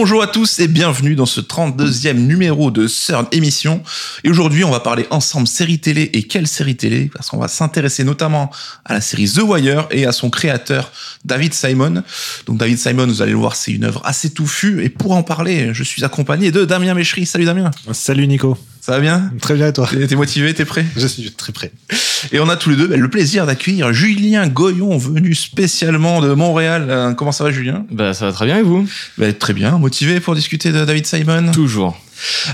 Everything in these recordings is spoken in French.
Bonjour à tous et bienvenue dans ce 32e numéro de CERN émission. Et aujourd'hui, on va parler ensemble série télé et quelle série télé Parce qu'on va s'intéresser notamment à la série The Wire et à son créateur David Simon. Donc David Simon, vous allez le voir, c'est une œuvre assez touffue. Et pour en parler, je suis accompagné de Damien Méchery. Salut Damien. Salut Nico. Ça va bien Très bien et toi T'es motivé, t'es prêt Je suis très prêt. Et on a tous les deux ben, le plaisir d'accueillir Julien Goyon, venu spécialement de Montréal. Euh, Comment ça va Julien? Bah ça va très bien et vous? Ben, Très bien, motivé pour discuter de David Simon? Toujours.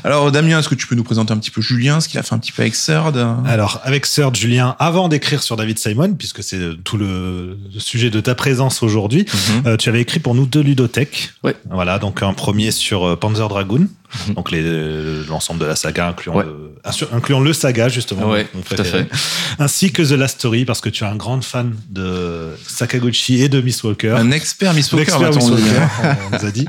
Alors Damien, est-ce que tu peux nous présenter un petit peu Julien, ce qu'il a fait un petit peu avec Third Alors, avec Sir Julien, avant d'écrire sur David Simon, puisque c'est tout le sujet de ta présence aujourd'hui, Mhm. euh, tu avais écrit pour nous deux ludothèques. Ouais. Voilà, donc un premier sur euh, Panzer Dragoon. donc euh, l'ensemble de la saga, incluant, Ouais. le, insur- incluant le saga, justement. Ouais, mon tout à préféré. Ainsi que The Last Story, parce que tu es un grand fan de Sakaguchi et de Miss Walker. Un expert Miss Walker, Miss. Walker, on nous a dit.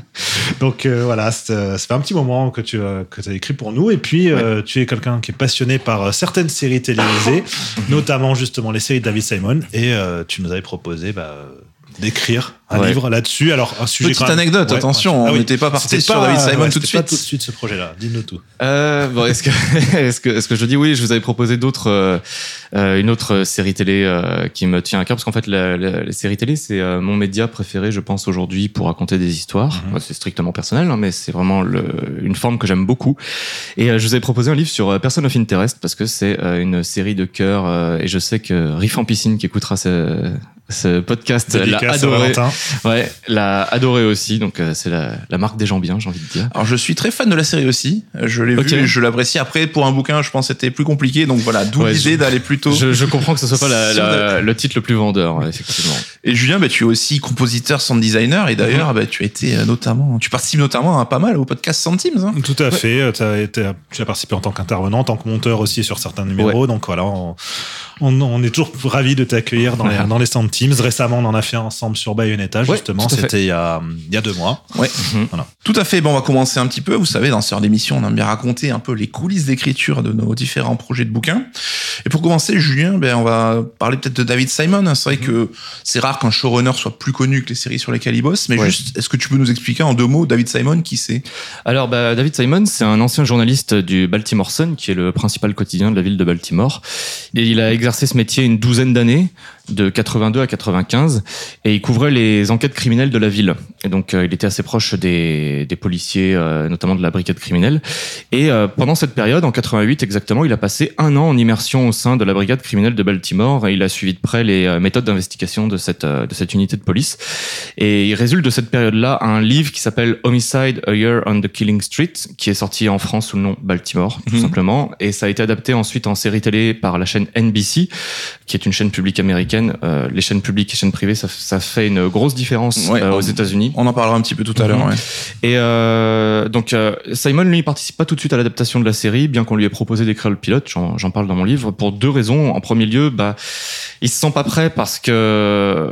Donc euh, voilà, c'est- ça fait un petit moment que tu as, que as écrit pour nous. Et puis, euh, tu es quelqu'un qui est passionné par euh, certaines séries télévisées, notamment justement les séries de David Simon. Et euh, tu nous avais proposé bah, euh, d'écrire un Ouais. livre là-dessus. Alors, un sujet Petite anecdote, Ouais, attention. Ah on oui. n'était pas parti sur David Simon ouais, tout de c'était pas suite. tout de suite ce projet-là. Dis-nous tout. Euh, bon, est-ce que est-ce que est-ce que je dis oui Je vous avais proposé d'autres euh, euh, une autre série télé euh, qui me tient à cœur parce qu'en fait la, la- les séries télé c'est euh, mon média préféré je pense aujourd'hui pour raconter des histoires. Moi, c'est strictement personnel hein, mais c'est vraiment le, une forme que j'aime beaucoup. Et euh, je vous avais proposé un livre sur Person of Interest parce que c'est euh, une série de cœur euh, et je sais que Riff en piscine qui écoutera ce ce podcast l'a adoré. Valentin. Ouais, l'a adoré aussi donc euh, c'est la, la marque des gens bien j'ai envie de dire. Alors je suis très fan de la série aussi, je l'ai Ok. vu et je l'apprécie. Après, pour un bouquin, je pense que c'était plus compliqué, donc voilà, d'où Ouais, l'idée je- d'aller plutôt... Je, je comprends que ce soit pas la- Sur la- le titre le plus vendeur, effectivement. Et Julien, bah, tu es aussi compositeur, sound designer, et d'ailleurs, bah, tu as été euh, notamment, tu participes notamment à pas mal au podcast Sound Teams. Hein. Tout à fait. euh, t'as été- tu as participé en tant qu'intervenant, en tant que monteur aussi sur certains numéros. Donc voilà, on, on, on est toujours ravis de t'accueillir dans, les, dans les Sound Teams. Récemment, on en a fait ensemble sur Bayonetta, Ouais, justement. C'était il, y a- il y a deux mois. Ouais. Mhm. Tout à fait. Bon, on va commencer un petit peu. Vous savez, dans ce genre d'émission, on aime bien raconter un peu les coulisses d'écriture de nos différents projets de bouquins. Et pour commencer, Julien, ben, on va parler peut-être de David Simon. C'est vrai que c'est rare qu'un showrunner soit plus connu que les séries sur lesquelles il bosse. Mais Ouais. juste, est-ce que tu peux nous expliquer en deux mots David Simon qui c'est? Alors, bah, David Simon, c'est un ancien journaliste du Baltimore Sun, qui est le principal quotidien de la ville de Baltimore. Et il a exercé ce métier une douzaine d'années, de 82 à 95, et il couvrait les enquêtes criminelles de la ville. Et donc, euh, il était assez proche des, des policiers, euh, notamment de la brigade criminelle. Et euh, pendant cette période, en 88 exactement, il a passé un an en immersion au sein de la brigade criminelle de Baltimore, et il a suivi de près les méthodes d'investigation de cette, de cette unité de police. Et il résulte de cette période-là un livre qui s'appelle Homicide, A Year on the Killing Street, qui est sorti en France sous le nom Baltimore, tout Mhm. simplement. Et ça a été adapté ensuite en série télé par la chaîne NBC, qui est une chaîne publique américaine. Euh, les chaînes publiques et chaînes privées, ça, ça fait une grosse différence Ouais, euh, aux États-Unis. On en parlera un petit peu tout à Mhm. l'heure. Ouais. Et euh, donc euh, Simon lui participe pas tout de suite à l'adaptation de la série, bien qu'on lui ait proposé d'écrire le pilote. J'en parle dans mon livre pour deux raisons. En premier lieu, bah il se sent pas prêt parce que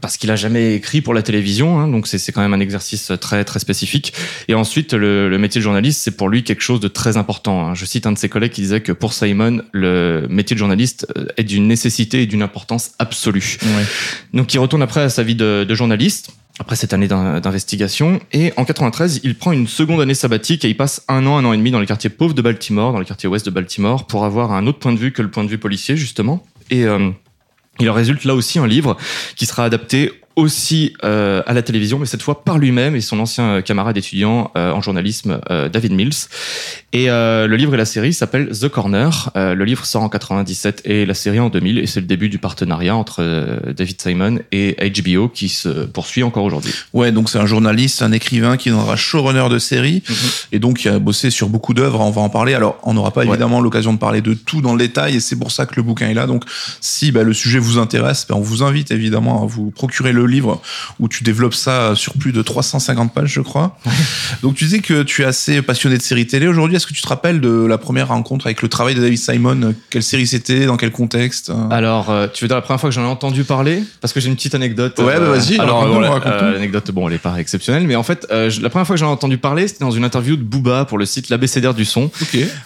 parce qu'il a jamais écrit pour la télévision, hein, donc c'est c'est quand même un exercice très très spécifique. Et ensuite le, le métier de journaliste c'est pour lui quelque chose de très important. hein. Je cite un de ses collègues qui disait que pour Simon le métier de journaliste euh, est d'une nécessité et d'une importance absolue. Ouais. Donc il retourne après à sa vie de, de journaliste, après cette année d'in- d'investigation, et en 93, il prend une seconde année sabbatique et il passe un an, un an et demi dans les quartiers pauvres de Baltimore, dans le quartier ouest de Baltimore, pour avoir un autre point de vue que le point de vue policier, justement. Et euh, il en résulte là aussi un livre qui sera adapté aussi euh, à la télévision, mais cette fois par lui-même et son ancien euh, camarade étudiant euh, en journalisme, euh, David Mills. Et le livre et la série s'appellent The Corner. Le livre sort en 97 et la série en 2000, et c'est le début du partenariat entre David Simon et HBO qui se poursuit encore aujourd'hui. Ouais, donc c'est un journaliste, un écrivain qui deviendra showrunner de série Mhm. et donc qui a bossé sur beaucoup d'œuvres. On va en parler. Alors, on n'aura pas Ouais. évidemment l'occasion de parler de tout dans le détail et c'est pour ça que le bouquin est là. Donc, si bah, le sujet vous intéresse, bah, on vous invite évidemment à vous procurer le livre où tu développes ça sur plus de 350 pages, je crois. donc, tu disais que tu es assez passionné de séries télé aujourd'hui. Est-ce que tu te rappelles de la première rencontre avec le travail de David Simon? Quelle série c'était? Dans quel contexte? Alors, euh, tu veux dire la première fois que j'en ai entendu parler? Parce que j'ai une petite anecdote. Ouais, bah, vas-y, Alors, euh, l'anecdote, bon, elle est pas exceptionnelle, mais en fait, euh, la première fois que j'en ai entendu parler, c'était dans une interview de Booba pour le site l'ABCDR du son.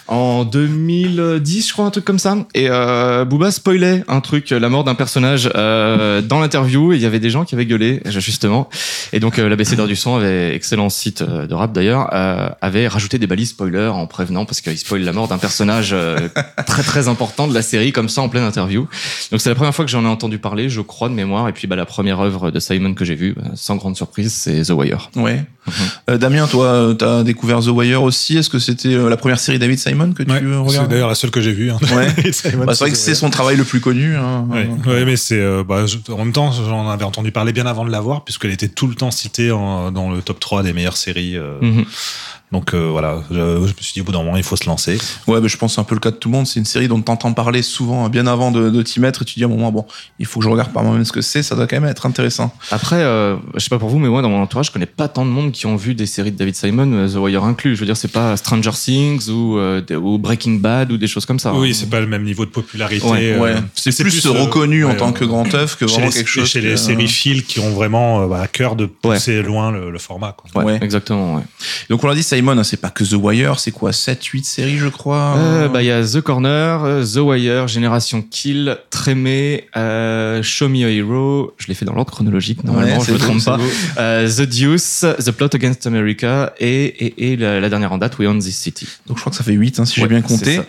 En 2010, je crois, un truc comme ça. Et euh, Booba spoilait un truc, la mort d'un personnage euh, dans l'interview. Et il y avait des gens qui avait gueulé, justement. Et donc, euh, l'ABCDR du son avait, excellent site euh, de rap d'ailleurs, euh, avait rajouté des balises spoilers en prévenant parce qu'il spoil la mort d'un personnage euh, très très important de la série comme ça en pleine interview. Donc c'est la première fois que j'en ai entendu parler, je crois de mémoire. Et puis bah, la première œuvre de Simon que j'ai vue, bah, sans grande surprise, c'est The Wire. Ouais. Euh, Damien, toi, t'as découvert The Wire aussi? Est-ce que c'était euh, la première série David Simon que tu Ouais, euh, c'est regardes d'ailleurs la seule que j'ai vue. Hein. Ouais. Bah, c'est vrai que c'est son travail le plus connu. Hein. Ouais, ouais, mais c'est euh, bah, en même temps j'en avais entendu parler bien avant de la voir puisqu'elle était tout le temps citée dans le top 3 des meilleures séries. euh, Mhm. Donc euh, voilà, je, je me suis dit au bout d'un moment il faut se lancer. Ouais, mais je pense que c'est un peu le cas de tout le monde. C'est une série dont t'entends parler souvent, hein, bien avant de, de t'y mettre, et tu dis à un moment, bon, il faut que je regarde par moi-même ce que c'est, ça doit quand même être intéressant. Après, euh, je sais pas pour vous, mais moi dans mon entourage, je connais pas tant de monde qui ont vu des séries de David Simon, euh, The Wire inclus. Je veux dire, c'est pas Stranger Things ou, euh, ou Breaking Bad ou des choses comme ça. Oui, hein. c'est pas le même niveau de popularité. Ouais, euh, ouais, c'est plus, euh, reconnu en tant que grand œuvre que chez vraiment les, quelque chose. chez que- les séries fil qui ont vraiment euh, bah, à cœur de pousser loin le, le format. Quoi. Ouais, Ouais. exactement. Ouais. Donc on l'a dit, Simon, hein, c'est pas que The Wire, c'est quoi 7, 8 séries, je crois Euh, bah, il y a The Corner, euh, The Wire, Génération Kill, Trémé, euh, Show Me a Hero. Je l'ai fait dans l'ordre chronologique, normalement, Ouais, je me c'est trompe pas. Euh, The Deuce, The Plot Against America et, et, et la, la dernière en date, We Own This City. Donc je crois que ça fait 8, hein, si j'ai Ouais, bien c'est compté.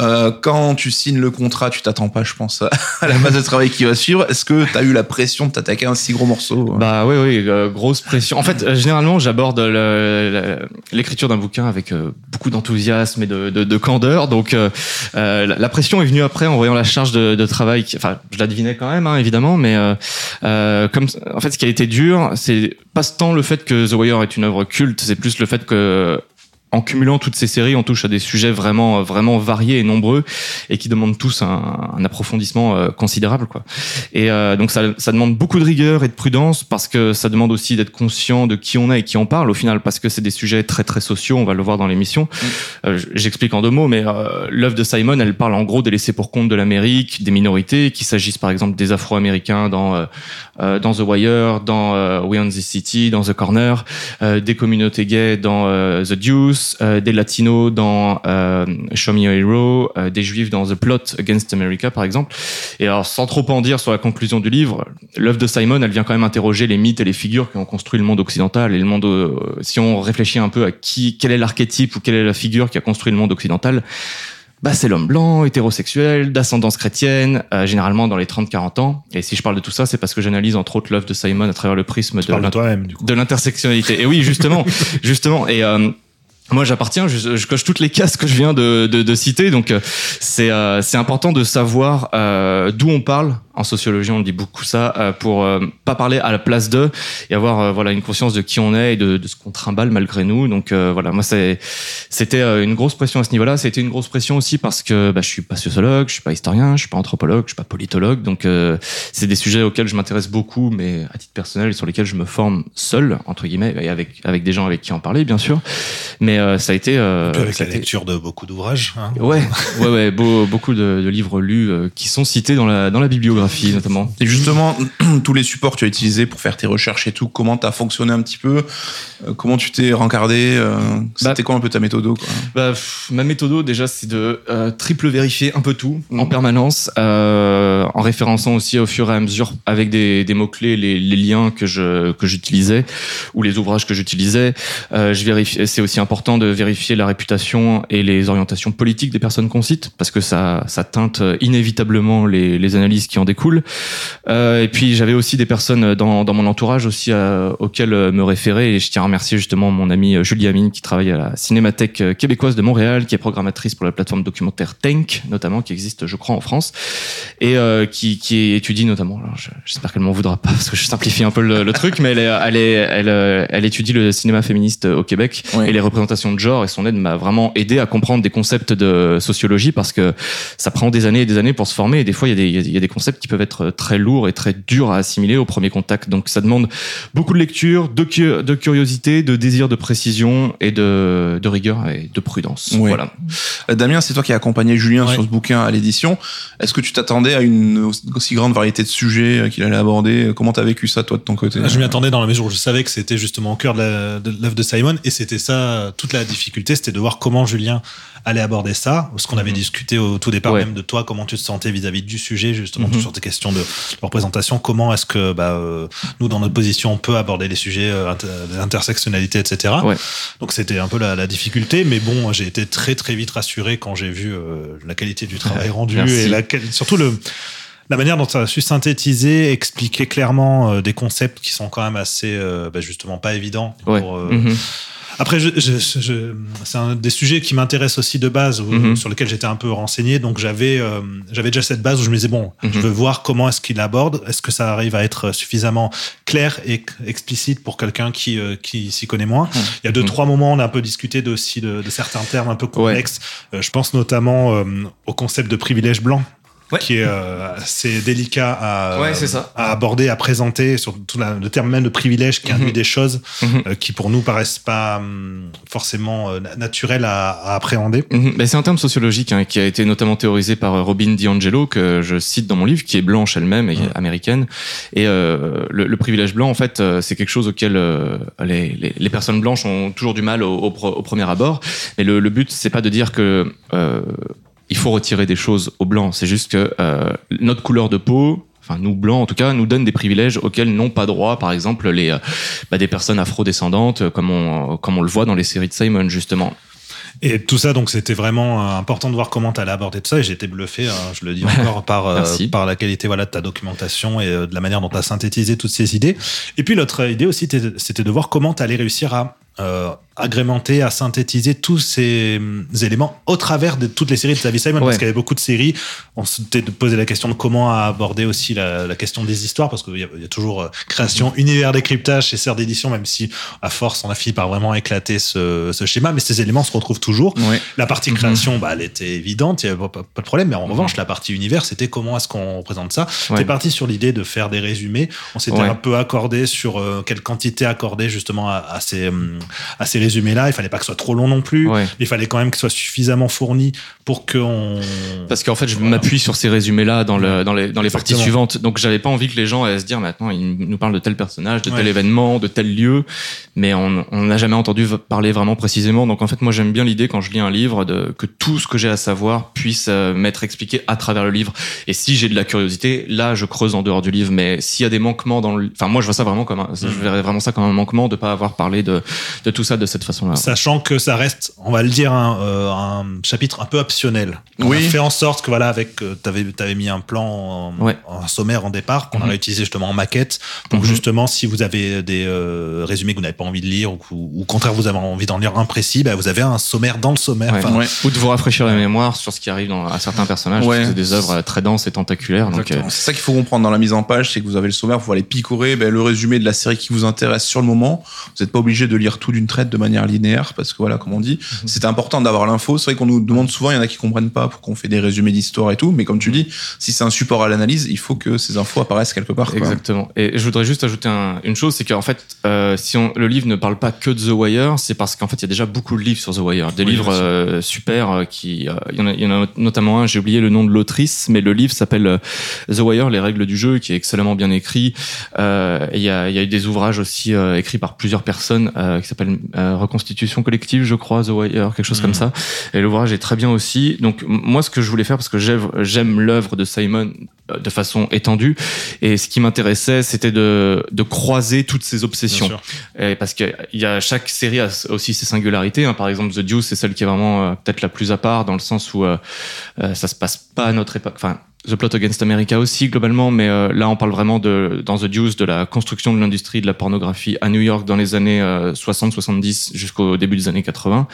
Euh, quand tu signes le contrat, tu t'attends pas, je pense, à la base de travail qui va suivre. Est-ce que t'as eu la pression de t'attaquer à un si gros morceau Bah oui, oui, euh, grosse pression. En fait, euh, généralement, j'aborde le- le- l'écriture d'un bouquin avec euh, beaucoup d'enthousiasme et de, de, de candeur. Donc, euh, euh, la, la pression est venue après en voyant la charge de, de travail. Enfin, je la devinais quand même, hein, évidemment, mais comme en fait, ce qui a été dur, c'est pas tant le fait que The Wire est une œuvre culte, c'est plus le fait que en cumulant toutes ces séries, on touche à des sujets vraiment, vraiment variés et nombreux et qui demandent tous un, un approfondissement euh, considérable, quoi. Et euh, donc ça, ça demande beaucoup de rigueur et de prudence parce que ça demande aussi d'être conscient de qui on est et qui on parle au final parce que c'est des sujets très très sociaux. On va le voir dans l'émission. Euh, J'explique en deux mots, mais euh, l'œuvre de Simon, elle parle en gros des laissés pour compte de l'Amérique, des minorités, qu'il s'agisse par exemple des Afro-Américains dans euh, dans The Wire, dans euh, We Own This City, dans The Corner, euh, des communautés gays dans euh, The Deuce, des Latinos dans Show Me a Hero, des Juifs dans The Plot Against America par exemple. Et alors, sans trop en dire sur la conclusion du livre, l'œuvre de Simon, elle vient quand même interroger les mythes et les figures qui ont construit le monde occidental et le monde. si on réfléchit un peu à qui, quel est l'archétype ou quelle est la figure qui a construit le monde occidental, bah, c'est l'homme blanc, hétérosexuel, d'ascendance chrétienne, euh, généralement dans les 30-40 ans. Et si je parle de tout ça, c'est parce que j'analyse entre autres l'œuvre de Simon à travers le prisme Tu de l'intersectionnalité. Et oui, justement, justement. Et euh, moi, j'appartiens, je, je coche toutes les cases que je viens de, de, de citer. Donc, euh, c'est euh, c'est important de savoir euh, d'où on parle. En sociologie, on dit beaucoup ça euh, pour euh, pas parler à la place d'eux et avoir euh, voilà une conscience de qui on est et de, de ce qu'on trimballe malgré nous. Donc euh, voilà, moi c'est c'était une grosse pression à ce niveau-là. C'était une grosse pression aussi parce que bah, je suis pas sociologue, je suis pas historien, je suis pas anthropologue, je suis pas politologue. Donc euh, c'est des sujets auxquels je m'intéresse beaucoup, mais à titre personnel et sur lesquels je me forme seul entre guillemets et avec avec des gens avec qui en parler bien sûr. Mais euh, ça a été euh, avec la été- lecture de beaucoup d'ouvrages. hein. Ouais, ouais, ouais, beau- beaucoup de, de livres lus euh, qui sont cités dans la dans la bibliographie notamment. Et justement, tous les supports que tu as utilisés pour faire tes recherches et tout, comment t'as fonctionné un petit peu Euh, Comment tu t'es rencardé euh, C'était Bah- quoi un peu ta méthode quoi? Bah, pff, ma méthode déjà, c'est de euh, triple vérifier un peu tout en Mhm. permanence, euh, en référençant aussi au fur et à mesure avec des, des mots clés les, les liens que je que j'utilisais ou les ouvrages que j'utilisais. Euh, je vérifie. C'est aussi important de vérifier la réputation et les orientations politiques des personnes qu'on cite parce que ça ça teinte inévitablement les, les analyses qui en découlent. Euh, et puis j'avais aussi des personnes dans, dans mon entourage aussi euh, auxquelles euh, me référer. Et je tiens à remercier justement mon amie euh, Julie Amine qui travaille à la Cinémathèque québécoise de Montréal, qui est programmatrice pour la plateforme documentaire Tank notamment, qui existe je crois en France. Et euh, qui, qui étudie notamment. J'espère qu'elle m'en voudra pas parce que je simplifie un peu le, le truc, mais elle, elle, est, elle, elle étudie le cinéma féministe au Québec. Ouais. et les représentations de genre et son aide m'a vraiment aidé à comprendre des concepts de sociologie parce que ça prend des années et des années pour se former. Et des fois il y a des, il y a des concepts qui peuvent être très lourds et très durs à assimiler au premier contact. Donc ça demande beaucoup de lecture, de, cu- de curiosité, de désir de précision et de, de rigueur et de prudence. Ouais. Voilà. Euh, Damien, c'est toi qui as accompagné Julien Ouais. sur ce bouquin à l'édition. Est-ce que tu t'attendais à une aussi- grande variété de sujets euh, qu'il allait aborder? Comment t'as vécu ça toi de ton côté? Je m'y attendais dans la mesure où je savais que c'était justement au cœur de la- de l'œuvre de, Simon et c'était ça toute la difficulté, c'était de voir comment Julien allait aborder ça, ce qu'on avait Mhm. discuté au tout départ Ouais. même de toi, comment tu te sentais vis-à-vis du sujet, justement, Mhm. sur tes questions de, de représentation, comment est-ce que bah, euh, nous, dans notre position, on peut aborder les sujets euh, inter- d'intersectionnalité, etc. Ouais. Donc c'était un peu la, la difficulté, mais bon, j'ai été très très vite rassuré quand j'ai vu euh, la qualité du travail rendu Merci. et la, surtout le la manière dont ça a su synthétiser, expliquer clairement euh, des concepts qui sont quand même assez, euh, bah, justement, pas évidents. Ouais. pour, euh, Mhm. Après, je, je- je- c'est un des sujets qui m'intéressent aussi de base, Mhm. sur lesquels j'étais un peu renseigné. Donc j'avais, euh, j'avais déjà cette base où je me disais bon, je Mhm. veux voir comment est-ce qu'il aborde. Est-ce que ça arrive à être suffisamment clair et explicite pour quelqu'un qui euh, qui s'y connaît moins? Il y a deux Mhm. trois moments, on a un peu discuté de, aussi de, de certains termes un peu complexes. Euh, je pense notamment au concept de privilège blanc. Ouais. qui est euh, assez délicat à, Ouais, ça. à aborder, à présenter, surtout la- le terme même de privilège qui Mhm. induit des choses Mhm. euh, qui pour nous paraissent pas hum, forcément euh, na- naturelles à, à appréhender. Mhm. Ben, c'est un terme sociologique hein, qui a été notamment théorisé par Robin DiAngelo que je cite dans mon livre, qui est blanche elle-même et Mhm. américaine. Et euh, le, le privilège blanc, en fait, c'est quelque chose auquel euh, les, les, les personnes blanches ont toujours du mal au, au, premier abord. Mais le, le but, c'est pas de dire que euh, il faut retirer des choses aux blancs. C'est juste que euh, notre couleur de peau enfin nous blancs en tout cas, nous donne des privilèges auxquels n'ont pas droit, par exemple les euh, bah, des personnes afrodescendantes, euh, comme on comme on le voit dans les séries de Simon justement. Et tout ça, donc c'était vraiment euh, important de voir comment tu allais aborder tout ça. Et j'ai été bluffé, hein, je le dis encore, par, euh, par la qualité voilà, de ta documentation et euh, de la manière dont tu as synthétisé toutes ces idées. Et puis l'autre idée aussi, c'était de voir comment tu allais réussir à euh, agrémenter, à synthétiser tous ces hum, éléments au travers de toutes les séries de David Simon. Ouais. Parce qu'il y avait beaucoup de séries. On s'était posé la question de comment aborder aussi la, la question des histoires, parce qu'il y, a- il y a toujours euh, création, univers décryptage chez Serre d'édition, même si à force on a fini par vraiment éclater ce, ce schéma. Mais ces éléments se retrouvent toujours. Ouais. La partie Mhm. création, bah, elle était évidente, il n'y avait pas, pas de problème. Mais en revanche, la partie univers, c'était comment est-ce qu'on représente ça. Ouais. T'es parti sur l'idée de faire des résumés. On s'était un peu accordé sur euh, quelle quantité accorder justement à, à ces, hum, à ces résumés-là. Il fallait pas que ce soit trop long non plus. Ouais. Il fallait quand même que ce soit suffisamment fourni pour qu'on. Parce qu'en fait, je Voilà. m'appuie sur ces résumés-là dans, le, dans les, dans les parties suivantes. Donc, j'avais pas envie que les gens aient à se dire maintenant, ils nous parlent de tel personnage, de tel événement, de tel lieu, mais on n'a jamais entendu parler vraiment précisément. Donc, en fait, moi, j'aime bien l'idée quand je lis un livre de, que tout ce que j'ai à savoir puisse euh, m'être expliqué à travers le livre. Et si j'ai de la curiosité, là, je creuse en dehors du livre. Mais s'il y a des manquements dans le, enfin, moi, je vois ça vraiment comme, un, je verrais vraiment ça comme un manquement de pas avoir parlé de, de tout ça de cette façon-là. Sachant que ça reste, on va le dire, un, euh, un chapitre un peu optionnel. On Oui. a fait en sorte que voilà, avec, euh, t'avais, t'avais mis un plan, en, Ouais. en sommaire en départ, qu'on a Mhm. réutilisé justement en maquette. Donc Mhm. justement, si vous avez des euh, résumés que vous n'avez pas envie de lire ou, que vous- ou au contraire vous avez envie d'en lire un précis, bah, vous avez un sommaire dans le sommaire. Ouais. Enfin, Ouais. Ou de vous rafraîchir la mémoire sur ce qui arrive dans, à certains personnages. C'est des œuvres euh, très denses et tentaculaires. Donc, Exactement. C'est ça qu'il faut comprendre dans la mise en page, c'est que vous avez le sommaire, vous allez picorer ben, le résumé de la série qui vous intéresse sur le moment. Vous n'êtes pas obligé de lire tout d'une traite de manière linéaire, parce que voilà, comme on dit, c'est important d'avoir l'info. C'est vrai qu'on nous demande souvent, il y en a qui comprennent pas pourquoi on fait des résumés d'histoire et tout, mais comme tu dis, si c'est un support à l'analyse, il faut que ces infos apparaissent quelque part. quoi. Exactement. Et je voudrais juste ajouter un- une chose, c'est qu'en fait, euh, si on, le livre ne parle pas que de The Wire, c'est parce qu'en fait, il y a déjà beaucoup de livres sur The Wire, des Oui, livres euh, super euh, qui, il y en a, il y en a notamment un, j'ai oublié le nom de l'autrice, mais le livre s'appelle The Wire, les règles du jeu, qui est excellemment bien écrit. Euh, il y a, y a eu des ouvrages aussi euh, écrits par plusieurs personnes euh, qui s'appellent euh, Reconstitution collective, je crois, The Wire, quelque chose comme ça. Et l'ouvrage est très bien aussi. Donc moi, ce que je voulais faire, parce que j'aime l'œuvre de Simon euh, de façon étendue, et ce qui m'intéressait, c'était de, de croiser toutes ces obsessions. Et parce que y a chaque série a aussi ses singularités. hein. Par exemple, The Deuce, c'est celle qui est vraiment euh, peut-être la plus à part dans le sens où euh, euh, ça se passe pas à notre époque. Enfin, The Plot Against America aussi globalement, mais euh, là on parle vraiment de dans The Deuce de la construction de l'industrie de la pornographie à New York dans les années 60-70 jusqu'au début des années 80.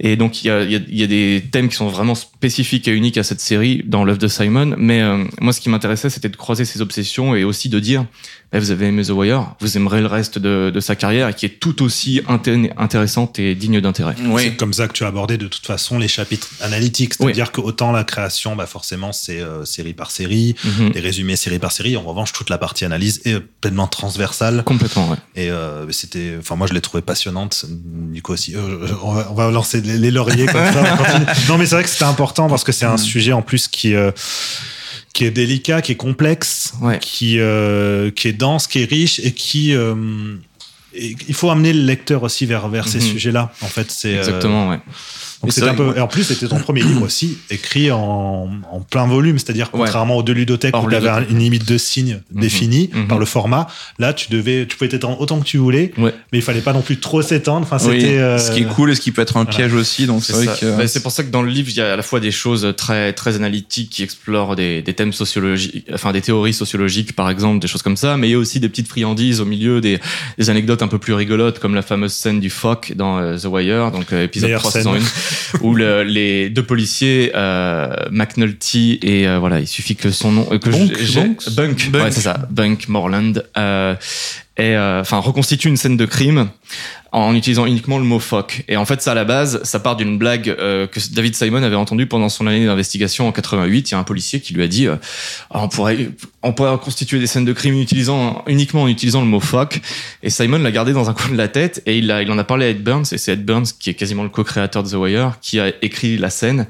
Et donc il y a, y, a, y a des thèmes qui sont vraiment spécifiques et uniques à cette série dans l'œuvre de Simon. Mais euh, moi, ce qui m'intéressait, c'était de croiser ses obsessions et aussi de dire, eh, vous avez aimé The Wire, vous aimerez le reste de, de sa carrière et qui est tout aussi inté- intéressante et digne d'intérêt. C'est Oui. comme ça que tu as abordé de toute façon les chapitres analytiques. C'est-à-dire que autant la création, bah forcément, c'est euh, série par série, Mhm. les résumés série par série. En revanche, toute la partie analyse est pleinement transversale. Complètement, ouais. Et euh, c'était, enfin, moi, je l'ai trouvé passionnante. Nico aussi. Euh, on, va, on va lancer les, les lauriers comme ça. non, mais c'est vrai que c'était important parce que c'est un sujet en plus qui. Qui est délicat, qui est complexe, Ouais. qui, euh, qui est dense, qui est riche et qui. euh, et il faut amener le lecteur aussi vers, vers ces Mhm. sujets-là. En fait, c'est. euh, Exactement, ouais. Et en plus, c'était ton premier livre aussi, écrit en, plein volume, c'est-à-dire contrairement aux deux ludothèques Or où tu avais un, une limite de signes mm définie mhm. par le format. Là, tu devais, tu pouvais t'étendre autant que tu voulais, ouais. mais il fallait pas non plus trop s'étendre. Enfin, c'était. Euh... Ce qui est cool et ce qui peut être un piège aussi. Donc c'est que. c'est pour ça que dans le livre, il y a à la fois des choses très très analytiques qui explorent des, thèmes sociologiques, enfin des théories sociologiques par exemple, des choses comme ça, mais il y a aussi des petites friandises au milieu, des, anecdotes un peu plus rigolotes comme la fameuse scène du phoque dans euh, The Wire, donc euh, épisode 301. où le- les deux policiers, euh, McNulty et euh, voilà, il suffit que son nom, euh, que Bunk, j'ai- Bunks Bunk, Bunk. ouais c'est ça, Bunk Morland, euh, et euh, enfin reconstitue une scène de crime en utilisant uniquement le mot fuck. Et en fait, ça à la base, ça part d'une blague euh, que David Simon avait entendue pendant son année d'investigation en 88. Il y a un policier qui lui a dit euh, on pourrait on pourrait constituer des scènes de crime utilisant uniquement en utilisant le mot fuck. Et Simon l'a gardé dans un coin de la tête et il, a, il en a parlé à Ed Burns. Et c'est Ed Burns qui est quasiment le co-créateur de The Wire qui a écrit la scène.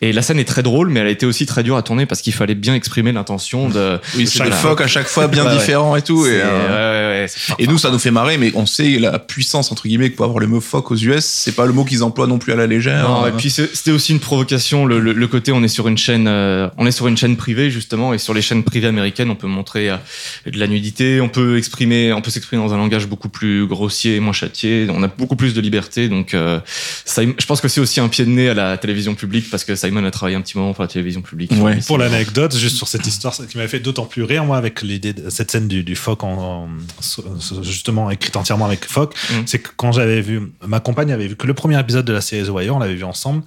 Et la scène est très drôle, mais elle a été aussi très dure à tourner parce qu'il fallait bien exprimer l'intention de. oui, Voilà. phoques à chaque fois bien ouais. différents et tout. Et, euh, ouais, ouais, Et nous, ça nous fait marrer, mais on sait la puissance, entre guillemets, que peut avoir le mot fuck aux US. C'est pas le mot qu'ils emploient non plus à la légère. Non, et puis c'était aussi une provocation. Le, le- le côté, on est sur une chaîne, euh, on est sur une chaîne privée justement, et sur les chaînes privées américaines, on peut montrer euh, de la nudité, on peut exprimer, on peut s'exprimer dans un langage beaucoup plus grossier, moins châtié. On a beaucoup plus de liberté. Donc, euh, Simon- je pense que c'est aussi un pied de nez à la télévision publique parce que Simon a travaillé un petit moment pour la télévision publique. Ouais. Pour l'anecdote, juste sur cette histoire, qui m'avait fait d'autant plus rire, moi, avec l'idée de cette scène du, du phoque, en, en- justement écrite entièrement avec phoque, Mm. c'est que quand j'avais vu, ma compagne avait vu que le premier épisode de la série The Wire, on l'avait vu ensemble,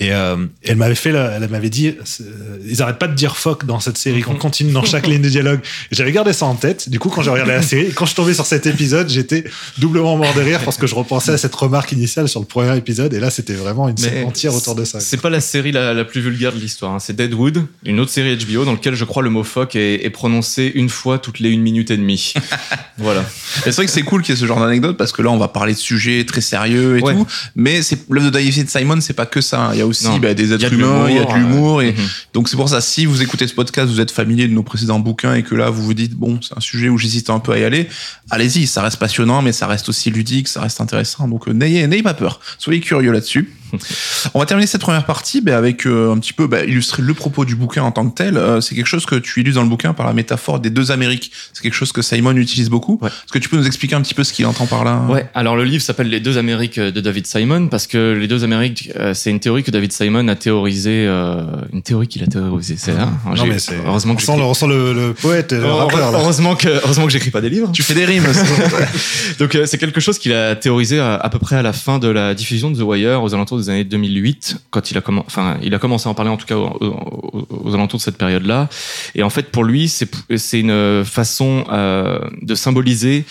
et euh, elle m'avait fait, la- elle m'avait dit, c'est- ils arrêtent pas de dire phoque dans cette série, qu'on continue dans chaque ligne de dialogue. J'avais gardé ça en tête. Du coup, quand j'ai regardé la série, quand je suis tombé sur cet épisode, j'étais doublement mort de rire parce que je repensais à cette remarque initiale sur le premier épisode, et là, c'était vraiment une scène entière autour de ça. C'est pas la série la, la plus vulgaire de l'histoire. hein. C'est Deadwood, une autre série HBO dans laquelle je crois le mot fuck est, est prononcé une fois toutes les une minute et demie. voilà. Et c'est vrai que c'est cool qu'il y ait ce genre d'anecdote parce que là, on va parler de sujets très sérieux et Ouais. tout. Mais c'est l'œuvre de David Simon, c'est pas que ça. Il y a aussi bah, des êtres humains, il y a de l'humour. Et Mhm. donc c'est pour ça, si vous écoutez ce podcast, vous êtes familier de nos précédents bouquins et que là, vous vous dites, bon, c'est un sujet où j'hésite un peu à y aller, allez-y, ça reste passionnant, mais ça reste aussi ludique, ça reste intéressant. Donc euh, n'ayez, n'ayez pas peur. Soyez curieux là-dessus. On va terminer cette première partie bah, avec euh, un petit peu bah, illustrer le propos du bouquin en tant que tel. Euh, c'est quelque chose que tu illustres dans le bouquin par la métaphore des deux Amériques. C'est quelque chose que Simon utilise beaucoup. Ouais. Est-ce que tu peux nous expliquer un petit peu ce qu'il entend par là Ouais, alors le livre s'appelle Les deux Amériques de David Simon parce que les deux Amériques, euh, c'est une théorie que David Simon a théorisée, euh, une théorie qu'il a théorisée, c'est là. Non, J'ai- mais c'est. heureusement on que sent, le, on sent le, le poète, le Heure- rappeur, là. heureusement que heureusement que j'écris pas des livres. Tu fais des rimes. Donc euh, c'est quelque chose qu'il a théorisé à, à peu près à la fin de la diffusion de The Wire aux alentours des années 2008 quand il a commencé à en parler en tout cas aux, aux- aux alentours de cette période-là et en fait pour lui c'est une façon euh, de symboliser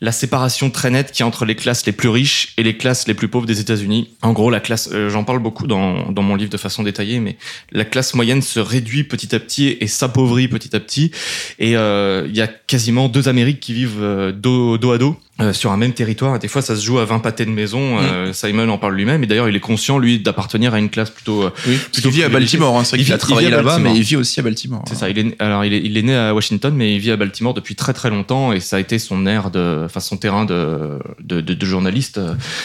la séparation très nette qu'il y a entre les classes les plus riches et les classes les plus pauvres des États-Unis. En gros, la classe, euh, j'en parle beaucoup dans, mon livre de façon détaillée, mais la classe moyenne se réduit petit à petit et s'appauvrit petit à petit. Et euh, il y a quasiment deux Amériques qui vivent dos à dos. Euh, sur un même territoire, et des fois ça se joue à 20 pâtés de maison. Euh, Simon en parle lui-même, et d'ailleurs il est conscient lui d'appartenir à une classe plutôt. euh, Oui, Plutôt il vit à. Baltimore. Hein. C'est vrai Il qu'il a travaillé là-bas, Baltimore. mais il vit aussi à Baltimore. C'est ça. Il est, alors il est, il est né à Washington, mais il vit à Baltimore depuis très très longtemps et ça a été son aire de, enfin son terrain de de, de, de journaliste.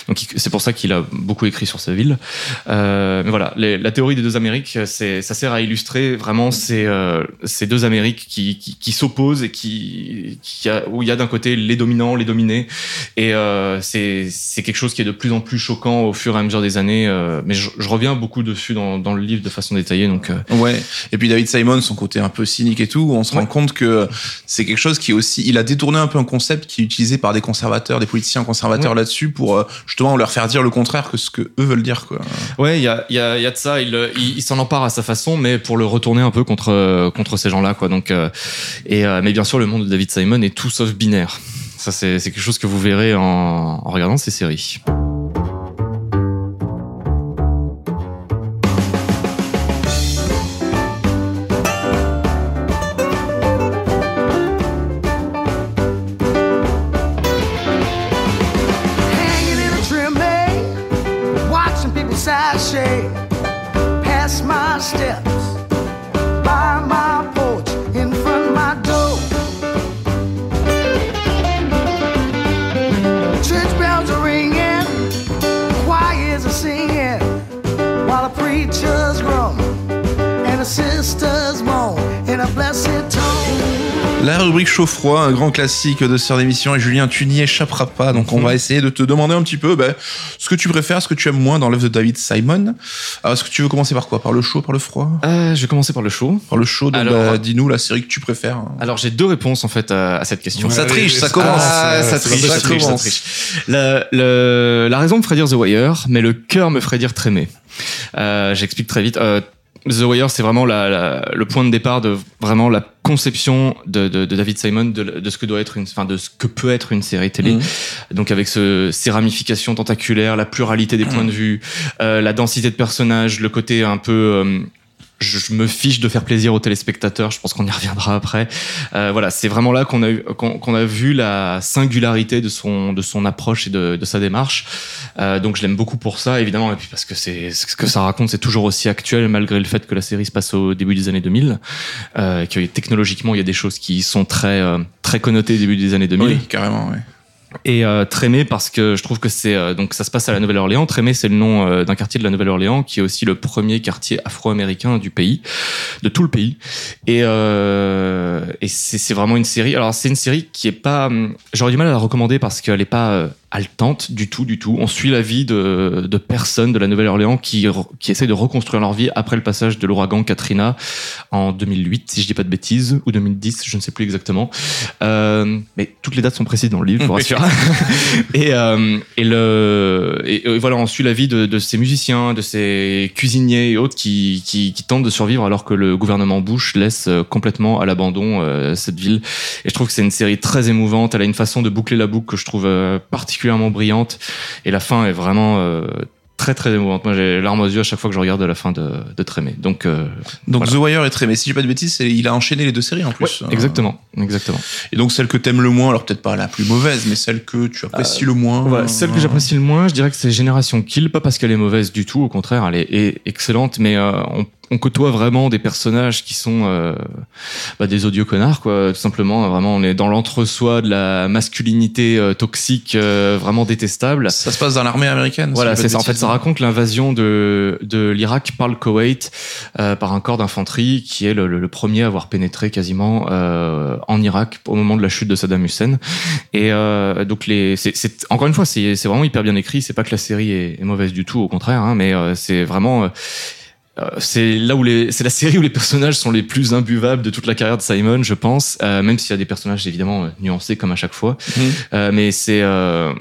Donc c'est pour ça qu'il a beaucoup écrit sur sa ville. Euh, mais voilà, les- la théorie des deux Amériques, c'est ça sert à illustrer vraiment ces euh, ces deux Amériques qui qui, qui s'opposent et qui, qui a, où il y a d'un côté les dominants, les dominés et euh, c'est quelque chose qui est de plus en plus choquant au fur et à mesure des années. euh, mais je, je reviens beaucoup dessus dans dans le livre de façon détaillée. Donc euh, Ouais. Et puis David Simon, son côté un peu cynique et tout, on se rend compte que c'est quelque chose qui est aussi, il a détourné un peu un concept qui est utilisé par des conservateurs, des politiciens conservateurs Ouais. là-dessus pour euh, justement leur faire dire le contraire que ce que eux veulent dire, quoi. Ouais, il y a, y, a, y a de ça. Il, il, il s'en empare à sa façon, mais pour le retourner un peu contre contre ces gens-là, quoi. Donc, et mais bien sûr, le monde de David Simon est tout sauf binaire. Ça, c'est quelque chose que vous verrez en, en regardant ces séries. Rubrique chaud-froid, un grand classique de cette émission, et Julien, tu n'y échapperas pas. Donc, on va essayer de te demander un petit peu ben, ce que tu préfères, ce que tu aimes moins dans l'œuvre de David Simon. Alors, est-ce que tu veux commencer par quoi? Par le chaud, par le froid? Euh, je vais commencer par le show. Par le chaud, donc, Alors- bah, dis-nous la série que tu préfères. Alors j'ai deux réponses en fait à, à cette question. Ça triche, oui, ça commence. Ah, ça triche, ça triche, ça triche. La, le- la raison me ferait dire The Wire, mais le cœur me ferait dire Trémé. Euh, J'explique très vite. Euh, The Wire, c'est vraiment la, la- le point de départ de vraiment la conception de, de, de David Simon de, de ce que doit être une, enfin de ce que peut être une série télé. Mhm. Donc avec ce, ces ramifications tentaculaires, la pluralité des points de vue, euh, la densité de personnages, le côté un peu euh, je, me fiche de faire plaisir aux téléspectateurs. Je pense qu'on y reviendra après. Euh, voilà, c'est vraiment là qu'on a qu'on a vu la singularité de son de son approche et de, de sa démarche. Euh, donc je l'aime beaucoup pour ça, évidemment, et puis parce que c'est ce que ça raconte, c'est toujours aussi actuel malgré le fait que la série se passe au début des années 2000, euh, que technologiquement il y a des choses qui sont très euh, très connotées au début des années 2000 Oui, carrément, ouais. Et euh, Trémé parce que je trouve que c'est euh, donc ça se passe à la Nouvelle-Orléans. Trémé c'est le nom euh, d'un quartier de la Nouvelle-Orléans qui est aussi le premier quartier afro-américain du pays, de tout le pays. Et euh, et c'est vraiment une série. Alors c'est une série qui est pas, hum, j'aurais du mal à la recommander parce qu'elle est pas euh, haletante du tout, du tout. On suit la vie de de personnes de la Nouvelle-Orléans qui qui essayent de reconstruire leur vie après le passage de l'ouragan Katrina en 2008 si je dis pas de bêtises ou 2010, je ne sais plus exactement. Euh, mais toutes les dates sont précises dans le livre, je vous rassure. et, euh, et, le, et, voilà, on suit la vie de, de ces musiciens, de ces cuisiniers et autres qui, qui, qui tentent de survivre alors que le gouvernement Bush laisse euh, complètement à l'abandon euh, cette ville. Et je trouve que c'est une série très émouvante. Elle a une façon de boucler la boucle que je trouve euh, particulièrement brillante. Et la fin est vraiment euh, très très émouvante. Moi, j'ai larmes aux yeux à chaque fois que je regarde la fin de, de Trémé. Donc, euh, Donc Voilà. The Wire est mais si j'ai pas de bêtises, il a enchaîné les deux séries en plus. ouais, exactement, exactement. Et donc celle que t'aimes le moins, alors peut-être pas la plus mauvaise, mais celle que tu apprécies le moins. Voilà, celle que j'apprécie le moins, je dirais que c'est Génération Kill, pas parce qu'elle est mauvaise du tout, au contraire, elle est, est excellente, mais euh, on, on côtoie vraiment des personnages qui sont euh, bah, des odieux connards, quoi, tout simplement. Vraiment, on est dans l'entre-soi de la masculinité euh, toxique, euh, vraiment détestable. Ça se passe dans l'armée américaine. Voilà, c'est ça. En fait, ça raconte l'invasion de, de l'Irak par le Koweït euh, par un corps d'infanterie qui est le, le- le premier à avoir pénétré quasiment euh, en Irak au moment de la chute de Saddam Hussein. Et euh, donc, les, c'est, encore une fois, c'est, c'est vraiment hyper bien écrit. C'est pas que la série est, est mauvaise du tout, au contraire, hein, mais euh, c'est vraiment. Euh, c'est là où les, c'est la série où les personnages sont les plus imbuvables de toute la carrière de Simon, je pense. Euh, même s'il y a des personnages évidemment euh, nuancés comme à chaque fois. Mhm. Euh, mais c'est, euh,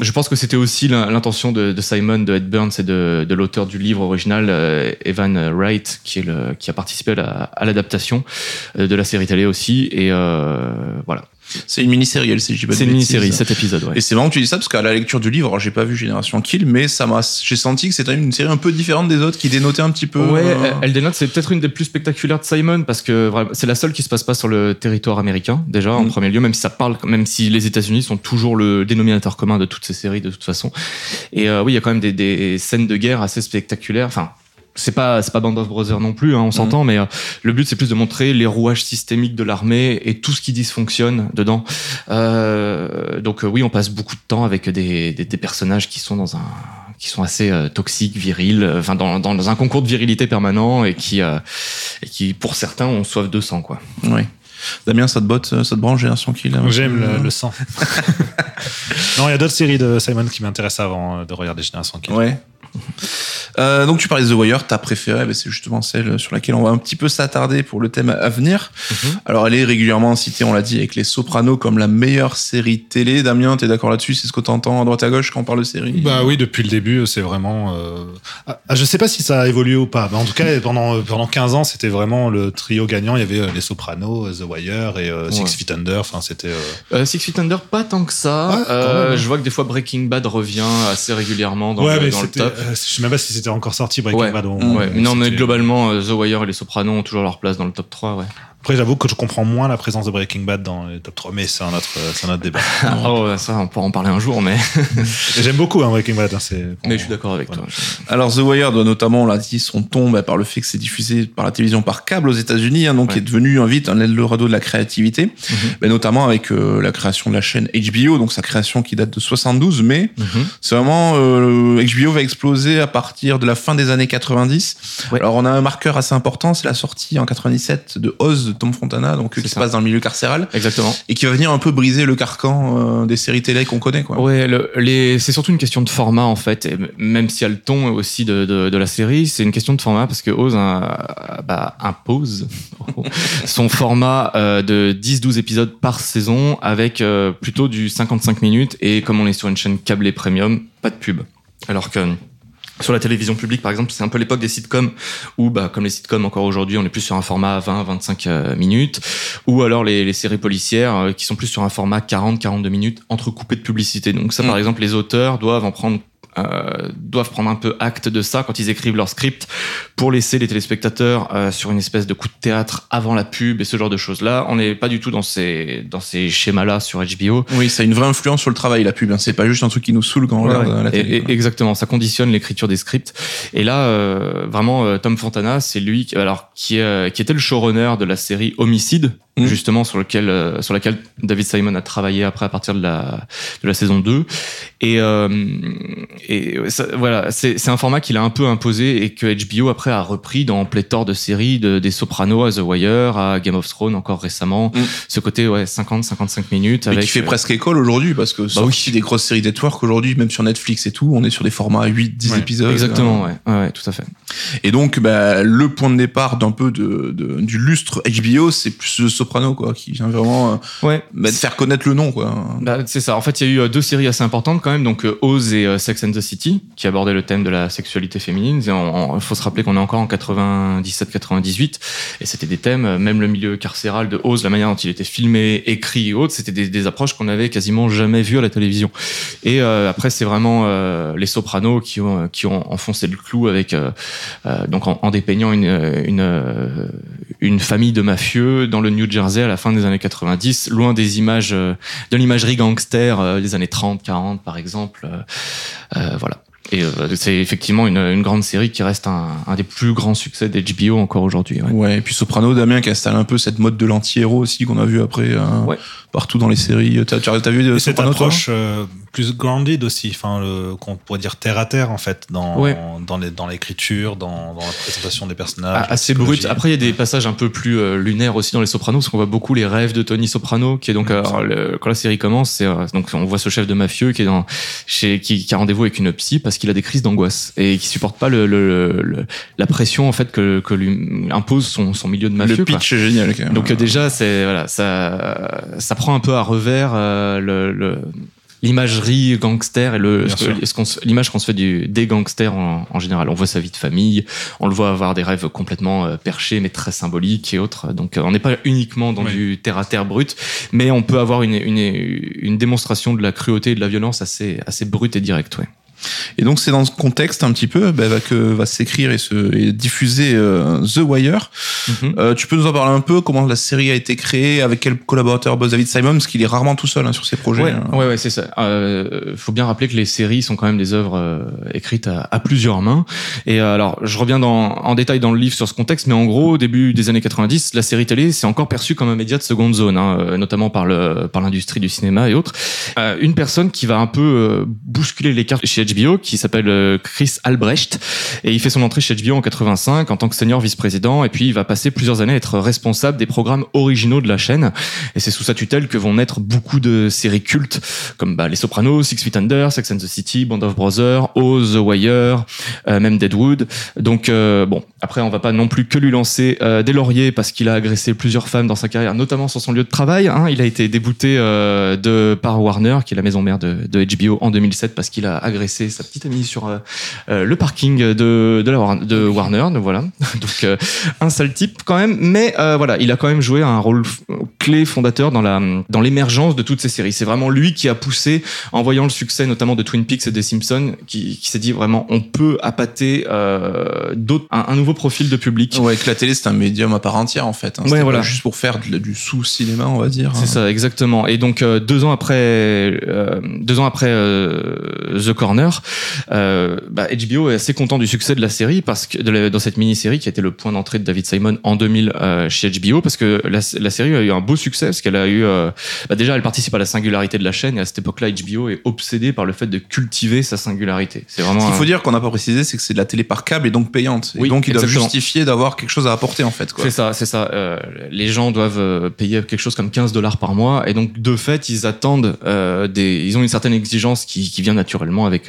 je pense que c'était aussi l'in- l'intention de, de Simon, de Ed Burns et de, de l'auteur du livre original, Evan Wright, qui, est le, qui a participé à la- à l'adaptation de la série télé aussi. Et voilà. C'est une mini-série, elle, si je dis pas de C'est une mini-série, cet épisode, ouais. Et c'est marrant que tu dis ça parce qu'à la lecture du livre, j'ai pas vu Génération Kill, mais ça m'a, j'ai senti que c'était une série un peu différente des autres qui dénotait un petit peu. Ouais, euh, elle- dénote, c'est peut-être une des plus spectaculaires de Simon parce que c'est la seule qui se passe pas sur le territoire américain déjà en Mm. premier lieu, même si ça parle, même si les États-Unis sont toujours le dénominateur commun de toutes ces séries de toute façon. Et euh, oui, il y a quand même des, des scènes de guerre assez spectaculaires. Enfin. C'est pas c'est pas Band of Brothers non plus, hein, on s'entend, mais euh, le but c'est plus de montrer les rouages systémiques de l'armée et tout ce qui dysfonctionne dedans. Euh, donc euh, oui, on passe beaucoup de temps avec des, des, des personnages qui sont dans un qui sont assez euh, toxiques, virils, euh, enfin dans, dans un concours de virilité permanent et qui euh, et qui pour certains ont soif de sang quoi. Ouais. Damien, ça te botte, ça te branche Génération Kill hein, J'aime le, le sang. non, il y a d'autres séries de Simon qui m'intéressent avant de regarder Génération Kill. Ouais. Euh, donc tu parlais de The Wire, ta préférée, bah, c'est justement celle sur laquelle on va un petit peu s'attarder pour le thème à venir. Mhm. Alors elle est régulièrement citée, on l'a dit, avec Les Sopranos comme la meilleure série télé. Damien, t'es d'accord là-dessus? C'est ce que t'entends à droite à gauche quand on parle de série? Bah oui, depuis le début, c'est vraiment. euh, ah, je sais pas si ça a évolué ou pas, mais en tout cas, pendant, pendant 15 ans, c'était vraiment le trio gagnant. Il y avait euh, Les Sopranos, The Wire et euh, Six Ouais. Feet Under. Enfin, c'était. euh, Euh, Six Feet Under pas tant que ça. Ah, Euh, je vois que des fois Breaking Bad revient assez régulièrement dans, ouais, le, mais dans le c'était. top. Euh, je sais même pas si c'était encore sorti Breaking Ouais. Bad. au Mm. Ouais, non, mais c'était- globalement, euh, The Wire et les Sopranos ont toujours leur place dans le top 3, ouais. Après, j'avoue que je comprends moins la présence de Breaking Bad dans les top 3, mais c'est un autre, euh, c'est un autre débat. oh, ouais, ça, on pourra en parler un jour, mais, J'aime beaucoup hein, Breaking Bad. hein, c'est- mais je suis d'accord avec Voilà. toi. Alors The Wire doit notamment, on l'a dit, son ton bah, par le fait que c'est diffusé par la télévision par câble aux États-Unis, hein, donc Ouais. qui est devenu un vite un Eldorado de la créativité, Mhm. bah, notamment avec euh, la création de la chaîne HBO, donc sa création qui date de 72, mais Mhm. c'est vraiment euh, HBO va exploser à partir de la fin des années 90. Ouais. Alors on a un marqueur assez important, c'est la sortie en 97 de Oz Tom Fontana, donc qui se passe dans le milieu carcéral Exactement. et qui va venir un peu briser le carcan euh, des séries télé qu'on connaît, quoi. Ouais, le- les, c'est surtout une question de format en fait, et même s'il y a le ton aussi de, de, de la série, c'est une question de format parce que Oz hein, bah, impose son format euh, de 10-12 épisodes par saison avec euh, plutôt du 55 minutes et comme on est sur une chaîne câblée premium, pas de pub. Alors que sur la télévision publique, par exemple, c'est un peu l'époque des sitcoms où, bah, comme les sitcoms encore aujourd'hui, on est plus sur un format 20-25 euh, minutes, ou alors les, les séries policières euh, qui sont plus sur un format 40-42 minutes entrecoupé de publicité. Donc ça, Mm. par exemple, les auteurs doivent en prendre euh, doivent prendre un peu acte de ça quand ils écrivent leur script pour laisser les téléspectateurs euh, sur une espèce de coup de théâtre avant la pub et ce genre de choses là on n'est pas du tout dans ces dans ces schémas là sur HBO Oui, ça a une vraie influence sur le travail, la pub. hein. C'est pas juste un truc qui nous saoule quand on Ouais, regarde ouais. la télé. et- exactement, ça conditionne l'écriture des scripts. Et là, euh, vraiment, euh, Tom Fontana, c'est lui, qui- alors qui, euh, qui était le showrunner de la série Homicide, Mhm. justement sur lequel, euh, sur laquelle David Simon a travaillé après à partir de la de la saison 2. Et, euh, et ça- voilà, c'est c'est un format qu'il a un peu imposé et que HBO après a repris dans pléthore de séries, de, des Sopranos à The Wire, à Game of Thrones encore récemment. Mhm. Ce côté ouais 50-55 minutes Mais avec qui fait euh, presque école aujourd'hui parce que sorti des grosses séries network aujourd'hui, même sur Netflix et tout, on est sur des formats 8, 10 Ouais, épisodes. Exactement, ouais. ouais, ouais, tout à fait. Et donc, bah, le point de départ d'un peu de, de- du lustre HBO, c'est plus The Soprano, quoi, qui vient vraiment euh, Ouais. bah, de faire connaître le nom, quoi. Bah, c'est ça. En fait, il y a eu euh, deux séries assez importantes quand même. Donc, euh, Oz et Sex and the City, qui abordaient le thème de la sexualité féminine. Il faut se rappeler qu'on est encore en 97-98. Et c'était des thèmes, même le milieu carcéral de Oz, la manière dont il était filmé, écrit et autres, c'était des, des approches qu'on avait quasiment jamais vues à la télévision. Et euh, après, c'est vraiment euh, les Sopranos qui ont, qui ont enfoncé le clou avec, euh, donc en, en dépeignant une, une, une famille de mafieux dans le New Jersey à la fin des années 90, loin des images, euh, de l'imagerie gangster euh, des années 30, 40 par exemple. Euh, euh, voilà. Et euh, c'est effectivement une, une grande série qui reste un, un des plus grands succès d'HBO encore aujourd'hui. ouais. Ouais. et puis Soprano, Damien, qui installe un peu cette mode de l'anti-héros aussi qu'on a vu après euh, Ouais. Partout dans les séries. T'as, t'as vu de Et cette approche euh, plus grounded aussi, enfin, qu'on pourrait dire terre à terre en fait, dans, Ouais. dans, les, dans l'écriture, dans, dans la présentation des personnages. Ah, assez brut. Après, il y a des passages un peu plus euh, lunaires aussi dans les Sopranos, parce qu'on voit beaucoup les rêves de Tony Soprano, qui est donc alors, le- quand la série commence, c'est euh, donc on voit ce chef de mafieux qui est dans chez qui, qui a rendez-vous avec une psy parce qu'il a des crises d'angoisse et qui supporte pas le, le- le- la pression en fait que, que lui impose son, son milieu de mafieux. Le quoi. pitch est génial, quand même. Donc euh, déjà, c'est voilà, ça, ça prend un peu à revers euh, le, l'imagerie gangster et le l'image qu'on se fait du des gangsters en, en général. On voit sa vie de famille, on le voit avoir des rêves complètement euh, perchés mais très symboliques et autres. Donc euh, on n'est pas uniquement dans Oui. du terre à terre brut, mais on peut avoir une, une, une démonstration de la cruauté et de la violence assez assez brute et directe. Ouais. Et donc c'est dans ce contexte un petit peu bah, va que va s'écrire et se et diffuser euh, The Wire. Mhm. Euh, tu peux nous en parler un peu comment la série a été créée, avec quel collaborateur bosse David Simon, parce qu'il est rarement tout seul hein, sur ses projets. Ouais, hein. ouais, ouais, c'est ça. Euh, faut bien rappeler que les séries sont quand même des œuvres euh, écrites à, à plusieurs mains. Et euh, alors, je reviens dans, en détail dans le livre sur ce contexte, mais en gros, au début des années 90, la série télé c'est encore perçu comme un média de seconde zone, hein, euh, notamment par le par l'industrie du cinéma et autres. Euh, une personne qui va un peu euh, bousculer les cartes chez HBO, qui s'appelle euh, Chris Albrecht, et il fait son entrée chez HBO en 85 en tant que senior vice-président, et puis il va passer plusieurs années à être responsable des programmes originaux de la chaîne. Et c'est sous sa tutelle que vont naître beaucoup de séries cultes comme bah, Les Sopranos, Six Feet Under, Sex and the City, Band of Brothers, Oz, The Wire, euh, même Deadwood. Donc euh, bon, après on va pas non plus que lui lancer des lauriers parce qu'il a agressé plusieurs femmes dans sa carrière, notamment sur son lieu de travail. Hein. Il a été débouté de par Warner, qui est la maison mère de HBO en 2007 parce qu'il a agressé sa petite amie sur euh, euh, le parking de de, la, War- de Warner. Donc voilà, donc euh, un sale type quand même, mais euh, voilà, il a quand même joué un rôle clé fondateur dans la dans l'émergence de toutes ces séries. C'est vraiment lui qui a poussé en voyant le succès notamment de Twin Peaks et des Simpsons, qui, qui s'est dit vraiment on peut appâter euh, d'autres un, un nouveau profil de public. Ouais, que la télé c'est un médium à part entière en fait. Hein. Ouais, voilà. pas juste pour faire du sous-cinéma, on va dire. C'est ça, exactement. Et donc euh, deux ans après, euh, deux ans après euh, The Corner, euh, bah, HBO est assez content du succès de la série parce que de la- dans cette mini-série qui a été le point d'entrée de David Simon en 2000 euh, chez HBO parce que la, la série a eu un beau succès parce qu'elle a eu, euh, bah, déjà, elle participe à la singularité de la chaîne et à cette époque-là, HBO est obsédé par le fait de cultiver sa singularité. C'est vraiment. Ce qu'il un- faut dire qu'on n'a pas précisé, c'est que c'est de la télé par câble et donc payante. Et Oui, donc ils doivent exactement. justifier d'avoir quelque chose à apporter en fait. C'est ça, c'est ça. Les gens doivent payer quelque chose comme 15 dollars par mois, et donc de fait, ils attendent des, ils ont une certaine exigence qui, qui vient naturellement avec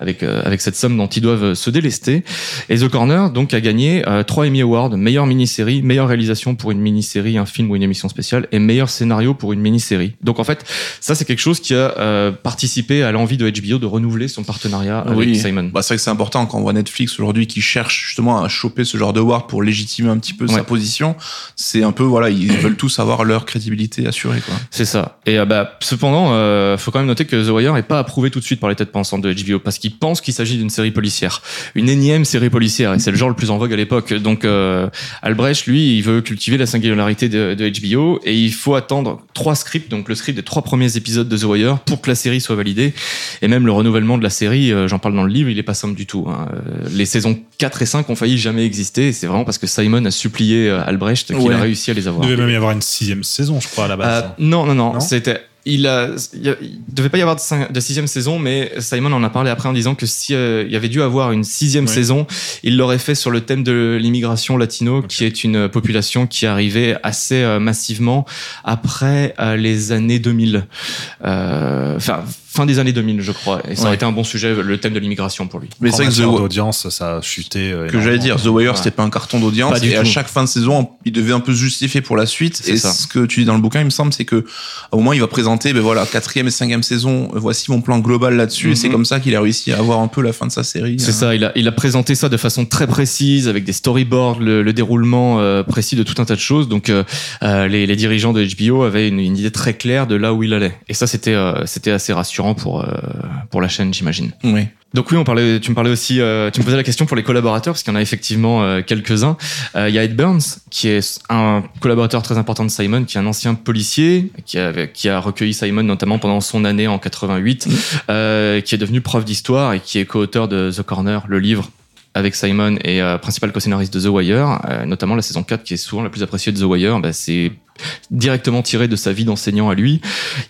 avec euh, avec cette somme dont ils doivent se délester. Et The Corner donc a gagné euh, trois Emmy Awards, meilleure mini-série, meilleure réalisation pour une mini-série, un film ou une émission spéciale, et meilleur scénario pour une mini-série. Donc en fait, ça c'est quelque chose qui a euh, participé à l'envie de HBO de renouveler son partenariat avec. Simon. Bah, c'est vrai que c'est important quand on voit Netflix aujourd'hui qui cherche justement à choper ce genre de award pour légitimer un petit peu sa position. C'est un peu voilà, ils veulent tous avoir leur crédibilité assurée quoi. C'est ça. Et euh, bah, cependant, euh, faut quand même noter que The Wire est pas approuvé tout de suite par les têtes pensantes de HBO parce qu'ils pensent qu'il s'agit d'une série policière, une énième série policière, et c'est le genre le plus en vogue à l'époque. Donc euh, Albrecht, lui, il veut cultiver la singularité de, de HBO et il faut attendre trois scripts, donc le script des trois premiers épisodes de The Wire pour que la série soit validée. Et même le renouvellement de la série, euh, j'en parle dans le livre, il est pas simple du tout. hein. Euh, Les saisons 4 et 5 ont failli jamais exister. Et c'est vraiment parce que Simon a supplié euh, Albrecht qu'il Ouais. a réussi à les Il avoir. devait même y avoir une sixième saison, je crois, à la Euh, base. non, non, non, Non? c'était. Il a, il y a- il devait pas y avoir de, cin- de sixième saison, mais Simon en a parlé après en disant que si euh, il y avait dû avoir une sixième Ouais. saison, il l'aurait fait sur le thème de l'immigration latino, qui est une population qui arrivait assez euh, massivement après euh, les années 2000, Euh, enfin fin des années 2000, je crois. Et ça Ouais. aurait été un bon sujet, le thème de l'immigration pour lui. Mais c'est vrai que The d'audience, ça a chuté. euh, que j'allais dire, The Wire, Ouais. c'était pas un carton d'audience. Et à chaque fin de saison, il devait un peu se justifier pour la suite. C'est Et ça. ce que tu dis dans le bouquin, il me semble, c'est que au moins il va présenter, ben voilà, quatrième et cinquième saison. Voici mon plan global là-dessus. Et c'est Mhm. comme ça qu'il a réussi à avoir un peu la fin de sa série. C'est Euh, ça, il a, il a présenté ça de façon très précise, avec des storyboards, le, le déroulement euh, précis de tout un tas de choses. Donc euh, euh, les, les dirigeants de HBO avaient une, une idée très claire de là où il allait. Et ça, c'était euh, c'était assez rassurant pour, euh, pour la chaîne, j'imagine. Oui. Donc oui, on parlait, tu me parlais aussi, euh, tu me posais la question pour les collaborateurs, parce qu'il y en a effectivement euh, quelques-uns. Il y a Ed Burns, qui est un collaborateur très important de Simon, qui est un ancien policier, qui a, qui a recueilli Simon notamment pendant son année en 88, euh, qui est devenu prof d'histoire et qui est co-auteur de The Corner, le livre avec Simon et euh, principal co-scénariste de The Wire, euh, notamment la saison 4 qui est souvent la plus appréciée de The Wire, bah, c'est directement tiré de sa vie d'enseignant à lui.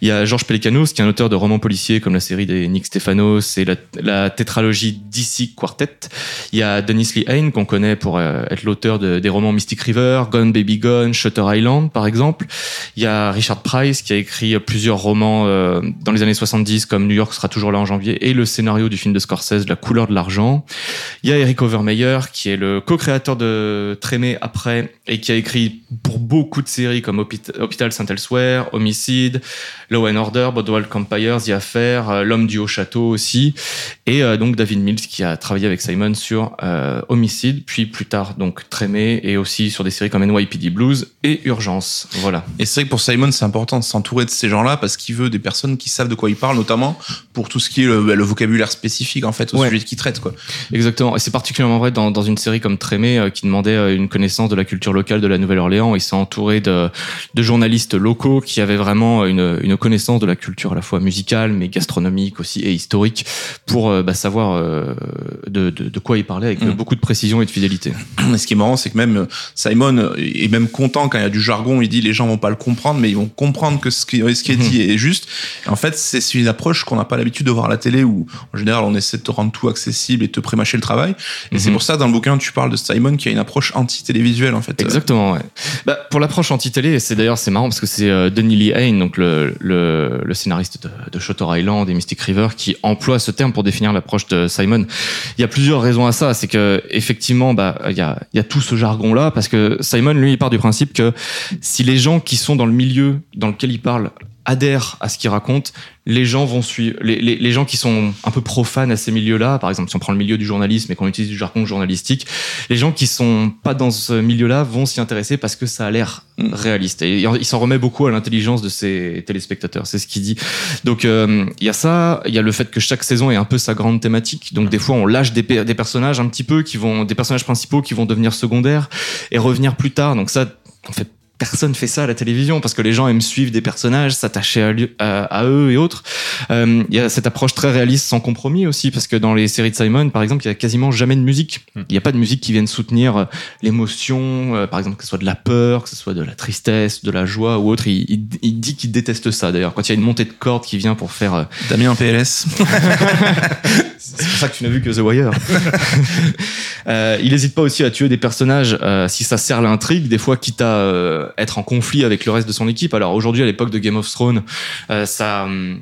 Il y a Georges Pelecanos, qui est un auteur de romans policiers comme la série des Nick Stéphanos et la, tétralogie DC Quartet. Il y a Dennis Lee Hayne, qu'on connaît pour euh, être l'auteur de- des romans Mystic River, Gone Baby Gone, Shutter Island, par exemple. Il y a Richard Price, qui a écrit plusieurs romans euh, dans les années 70, comme New York sera toujours là en janvier, et le scénario du film de Scorsese, La couleur de l'argent. Il y a Eric Overmeyer, qui est le co-créateur de Trémé après, et qui a écrit pour beaucoup de séries comme Hopit- Hôpital Saint-Elsewhere, Homicide, Law and Order, Boardwalk Empire, The Affair, euh, L'homme du haut château aussi, et euh, donc David Mills qui a travaillé avec Simon sur euh, Homicide, puis plus tard donc Trémé, et aussi sur des séries comme NYPD Blues et Urgence. Voilà. Et c'est vrai que pour Simon, c'est important de s'entourer de ces gens-là parce qu'il veut des personnes qui savent de quoi ils parlent, notamment pour tout ce qui est le, le vocabulaire spécifique en fait au Ouais. sujet qu'il traite quoi. Exactement. Et c'est particulièrement vrai dans, dans une série comme Trémé euh, qui demandait une connaissance de la culture locale de la Nouvelle-Orléans. Il s'est entouré de, de journalistes locaux qui avaient vraiment une, une connaissance de la culture à la fois musicale mais gastronomique aussi et historique pour euh, bah, savoir euh, de, de, de quoi il parlait avec Mm. beaucoup de précision et de fidélité. Ce qui est marrant, c'est que même euh, Simon est même content quand il y a du jargon. Il dit les gens vont pas le comprendre, mais ils vont comprendre que ce qui, ce qui est dit est juste. Et en fait, c'est une approche qu'on n'a pas l'habitude de voir à la télé où, en général, on essaie de te rendre tout accessible et de te prémâcher le travail. Et c'est Mhm. pour ça, dans le bouquin, tu parles de Simon qui a une approche anti-télévisuelle, en fait. Exactement, ouais. Bah, pour l'approche anti-télé, et c'est d'ailleurs c'est marrant parce que c'est euh, Denis Lee Hayne, donc le, le, le scénariste de, de Shutter Island et Mystic River, qui emploie ce terme pour définir l'approche de Simon. Il y a plusieurs raisons à ça. C'est que effectivement, bah, il y a, il y a tout ce jargon-là parce que Simon, lui, il part du principe que si les gens qui sont dans le milieu dans lequel il parle adhèrent à ce qu'il raconte, les gens vont suivre. Les, les, les gens qui sont un peu profanes à ces milieux-là, par exemple, si on prend le milieu du journalisme et qu'on utilise du jargon journalistique, les gens qui sont pas dans ce milieu-là vont s'y intéresser parce que ça a l'air Mm. réaliste. Et il s'en remet beaucoup à l'intelligence de ses téléspectateurs, c'est ce qu'il dit. Donc euh, il y a ça, il y a le fait que chaque saison est un peu sa grande thématique. Donc des fois on lâche des, des personnages un petit peu qui vont, des personnages principaux qui vont devenir secondaires et revenir plus tard. Donc ça, en fait personne fait ça à la télévision parce que les gens aiment suivre des personnages, s'attacher à, lui- à- à eux et autres. Euh, Il y a cette approche très réaliste sans compromis aussi parce que dans les séries de Simon, par exemple, il y a quasiment jamais de musique. Il n'y a pas de musique qui vienne soutenir euh, l'émotion, euh, par exemple que ce soit de la peur, que ce soit de la tristesse, de la joie ou autre. Il, il- il dit qu'il déteste ça d'ailleurs. Quand il y a une montée de cordes qui vient pour faire euh, Damien PLS. c'est pour ça que tu n'as vu que The Wire. Euh, il n'hésite pas aussi à tuer des personnages euh, si ça sert l'intrigue, des fois quitte à euh, être en conflit avec le reste de son équipe. Alors aujourd'hui, à l'époque de Game of Thrones, euh, ça. hum,